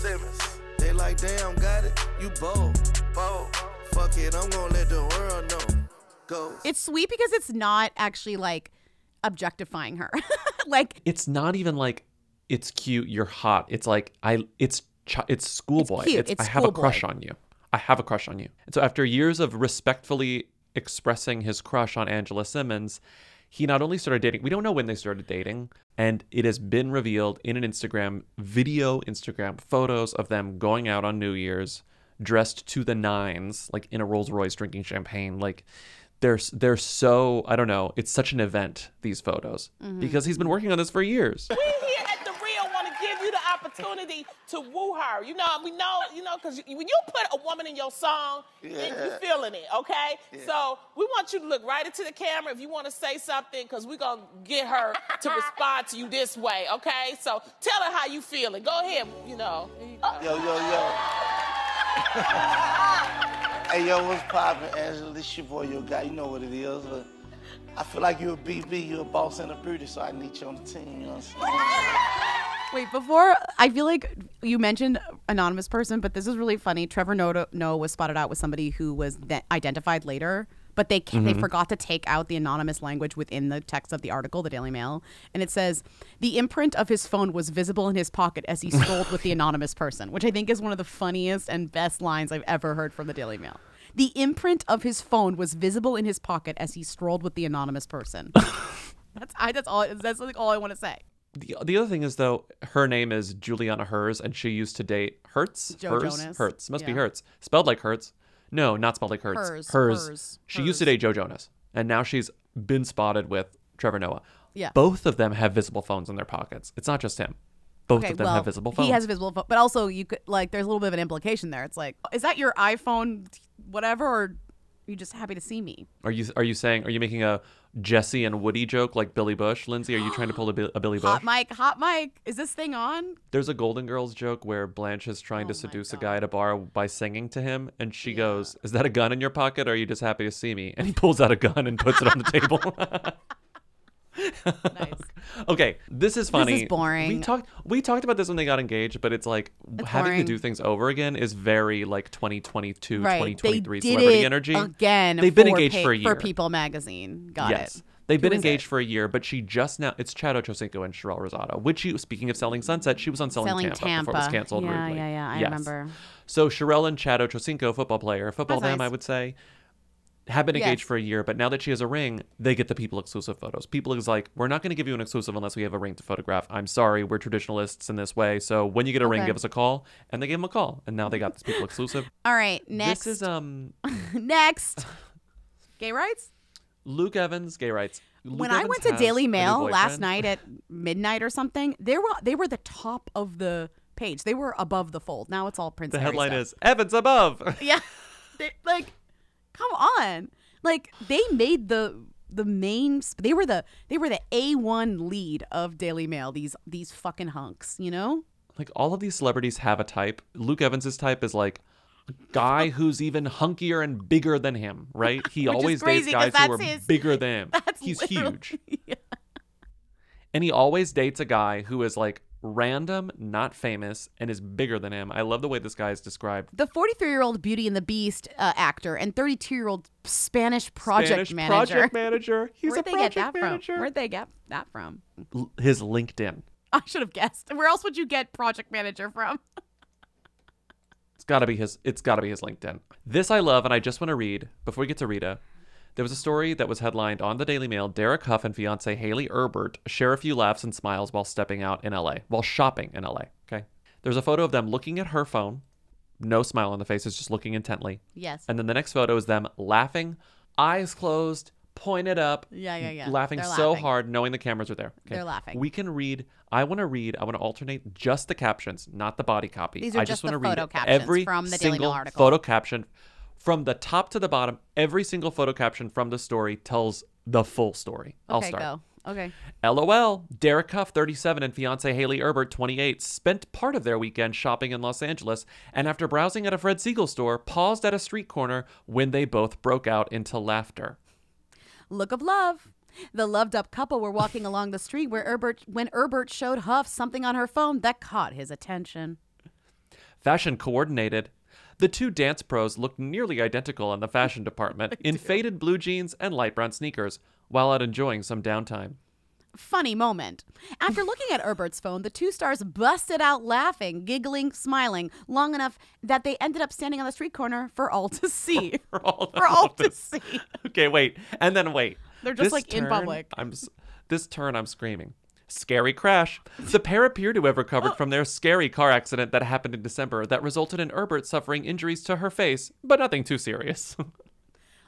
Simmons. They like, damn, got it. You bold, bold. Fuck it, I'm gonna let the world know. Go. It's sweet because it's not actually like objectifying her. like It's not even like it's cute. You're hot. It's like I. It's ch- it's schoolboy. cute, it's I have a crush schoolboy. on you. I have a crush on you. And so after years of respectfully expressing his crush on Angela Simmons, he not only started dating. We don't know when they started dating, and it has been revealed in an Instagram video, Instagram photos of them going out on New Year's, dressed to the nines, like in a Rolls Royce, drinking champagne, like. They're, they're so I don't know. It's such an event these photos Mhm. because he's been working on this for years. We here at the Real want to give you the opportunity to woo her. You know, we know, you know, because when you put a woman in your song, Yeah. feeling it, okay? Yeah. So we want you to look right into the camera if you want to say something, because we're going to get her to respond to you this way, okay? So tell her how you feeling. Go ahead, you know. Yo, yo, yo. hey, yo, what's poppin', Angela? This your boy, your guy. You know what it is. Uh, I feel like you're a BB, you're a boss and a beauty, so I need you on the team. You know what I'm saying? Wait, before I feel like you mentioned anonymous person, but this is really funny. Trevor Noah, Noah was spotted out with somebody who was then identified later, but they they Mhm. forgot to take out the anonymous language within the text of the article, the Daily Mail, and it says the imprint of his phone was visible in his pocket as he strolled with the anonymous person, which I think is one of the funniest and best lines I've ever heard from the Daily Mail. The imprint of his phone was visible in his pocket as he strolled with the anonymous person. that's I. That's all. That's like all I want to say. The, the other thing is though, her name is Juliana Hers, and she used to date Hertz. Joe Hers? Jonas. Hertz must be Yeah. Hertz, spelled like Hertz. No, not spelled like Hertz. Hers, Hers. hers, She used to date Joe Jonas, and now she's been spotted with Trevor Noah. Yeah. Both of them have visible phones in their pockets. It's not just him. Both Okay, of them well, have visible phones. He has a visible phone, but also you could like there's a little bit of an implication there. It's like, is that your iPhone, whatever, or you just happy to see me? Are you are you saying are you making a Jesse and Woody joke like Billy Bush, Lindsey? Are you trying to pull a, Bi- a Billy Bush? Hot mic, hot mic. Is this thing on? There's a Golden Girls joke where Blanche is trying Oh to seduce a guy at a bar by singing to him, and she goes, "Is that a gun in your pocket? or Are you just happy to see me?" And he pulls out a gun and puts it on the table. Okay, this is funny. boring. We talked we talked about this when they got engaged, but it's like It's having boring. to do things over again is very like 2022, Right. 2023 they did celebrity it energy. again. They've been engaged pa- for a year. for People Magazine. Got yes. it. They've been engaged it? for a year, but she just now it's Chad Ochocinco and Sharelle Rosado, which you speaking of selling sunset, she was on selling, Selling Tampa, before it was canceled. Yeah, rudely. yeah, yeah, I Yes. remember. So Sharelle and Chad Ochocinco, football player, football That's them, I would say, have been engaged Yes. for a year, but now that she has a ring, they get the people exclusive photos. People is like, we're not going to give you an exclusive unless we have a ring to photograph. I'm sorry, we're traditionalists in this way. So when you get a ring, give us a call. And they gave him a call, and now they got this people exclusive. All right, next. This is um next. Gay rights? Luke Evans, gay rights. Luke when I went to Daily Mail last night at midnight or something, they were they were the top of the page. They were above the fold. Now it's all Prince. the Harry headline stuff. is Evans above. yeah, They- like, come on, like they made the the main. They were the they were the a one lead of Daily Mail. These these fucking hunks, you know. like all of these celebrities have a type. Luke Evans's type is like a guy who's even hunkier and bigger than him, right? He always dates guys who are his- bigger than him. He's huge. And he always dates a guy who is like random, not famous, and is bigger than him. I love the way this guy is described. The 43 year old Beauty and the Beast uh, actor and 32 year old Spanish project Spanish manager. project manager. He's Where'd a they get project that manager. from? Where'd they get that from? L- His LinkedIn. I should have guessed. Where else would you get project manager from? It's got to be his. It's got to be his LinkedIn. This I love, and I just want to read before we get to Rita. There was a story that was headlined on the Daily Mail. Derek Hough and fiance Hayley Erbert share a few laughs and smiles while stepping out in LA, while shopping in LA. Okay. There's a photo of them looking at her phone. No smile on the face, it's just looking intently. Yes. And then the next photo is them laughing, eyes closed, pointed up. Yeah, yeah, yeah. Laughing They're so laughing. hard, knowing the cameras are there. Okay. They're laughing. We can read. I want to read. I want to alternate just the captions, not the body copy. These are I just just want to read photo captions every from the Daily Mail single article. Photo caption from the top to the bottom. Every single photo caption from the story tells the full story. I'll okay, start. go. Okay. LOL. Derek Hough, 37, and fiance Hayley Erbert, 28, spent part of their weekend shopping in Los Angeles and after browsing at a Fred Segal store, paused at a street corner when they both broke out into laughter. Look of love. The loved up couple were walking along the street where Erbert when Erbert showed Hough something on her phone that caught his attention. Fashion coordinated. The two dance pros looked nearly identical in the fashion department in faded blue jeans and light brown sneakers while out enjoying some downtime. Funny moment. After looking at Erbert's phone, the two stars busted out laughing, giggling, smiling, long enough that they ended up standing on the street corner for all to see. For all, For all to see. Okay, wait. And then wait. They're just, This like, in public. I'm this turn I'm screaming. Scary crash. The pair appear to have recovered oh. from their scary car accident that happened in December that resulted in Erbert suffering injuries to her face, but nothing too serious.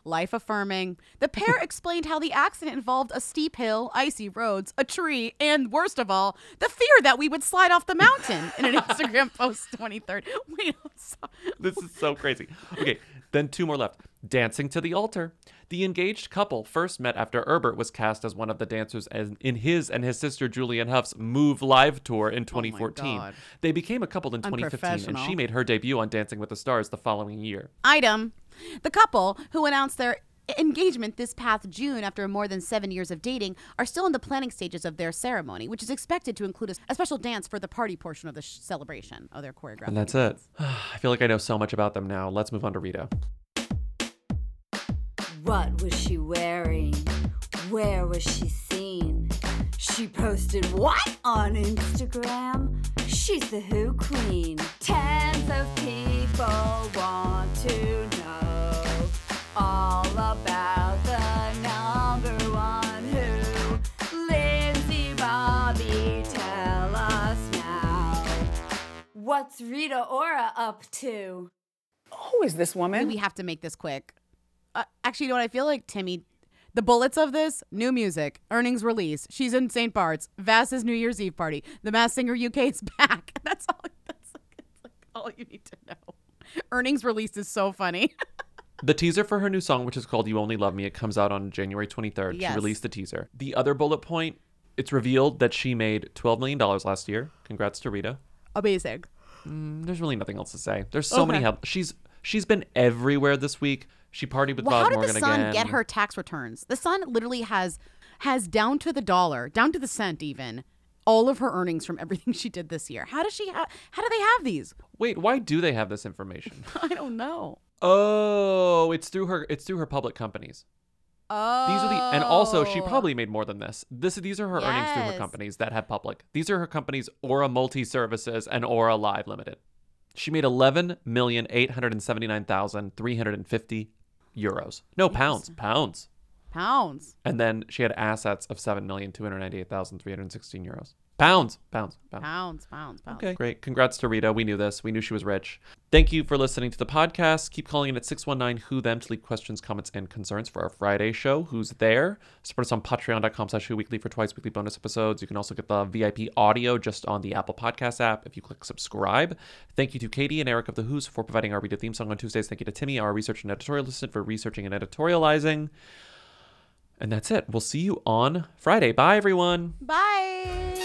Life affirming. The pair explained how the accident involved a steep hill, icy roads, a tree, and worst of all, the fear that we would slide off the mountain in an Instagram post 23rd. Wait, this is so crazy. Okay, then two more left. Dancing to the altar. The engaged couple first met after Erbert was cast as one of the dancers in his and his sister Julianne Hough's Move Live tour in 2014. God. they became a couple in 2015, and she made her debut on Dancing with the Stars the following year. Item. The couple, who announced their engagement this past June after more than seven years of dating, are still in the planning stages of their ceremony, which is expected to include a, a special dance for the party portion of the sh- celebration of their choreography. And that's it. I feel like I know so much about them now. Let's move on to Rita. What was she wearing? Where was she seen? She posted what on Instagram? She's the Who Queen. Tens What's Rita Ora up to? Who is this woman? We have to make this quick. Uh, actually, you know what I feel like, Timmy? The bullets of this new music, earnings release. She's in St. Bart's. Vass's New Year's Eve party. The Masked Singer UK is back. That's all. That's like, it's like all you need to know. Earnings release is so funny. The teaser for her new song, which is called You Only Love Me, it comes out on January 23rd. Yes. She released the teaser. The other bullet point, it's revealed that she made $12 million last year. Congrats to Rita. Amazing. Mm, there's really nothing else to say. There's so many Okay. help. She's she's been everywhere this week. She partied with well, Bob how did Morgan the again. get her tax returns? The Sun literally has has down to the dollar, down to the cent, even all of her earnings from everything she did this year. How does she? Ha- how do they have these? Wait, why do they have this information? I don't know. oh, it's through her. It's through her public companies. Oh, These are the and also she oh. probably made more than this. This these are her earnings through her companies that have public. These are her companies Ora Multi Services and Ora Live Limited. She made eleven million eight hundred and seventy nine thousand three hundred and fifty euros. No, pounds. Pounds. Pounds. And then she had assets of 7,298,316 euros. Pounds. Pounds. Pounds. Pounds, pounds, pounds. Okay, great. Congrats to Rita. We knew this. We knew she was rich. Thank you for listening to the podcast. Keep calling in at 619 Who Them to leave questions, comments, and concerns for our Friday show. Who's there? Support us on patreon.com slash Who Weekly for twice weekly bonus episodes. You can also get the VIP audio just on the Apple Podcast app if you click subscribe. Thank you to Katie and Eric of The Who's for providing our Rita theme song on Tuesdays. Thank you to Timmy, our research and editorial assistant, for researching and editorializing. And that's it. We'll see you on Friday. Bye, everyone. Bye.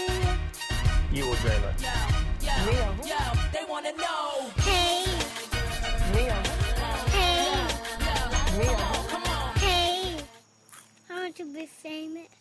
You will Jayla. They wanna know. To be famous.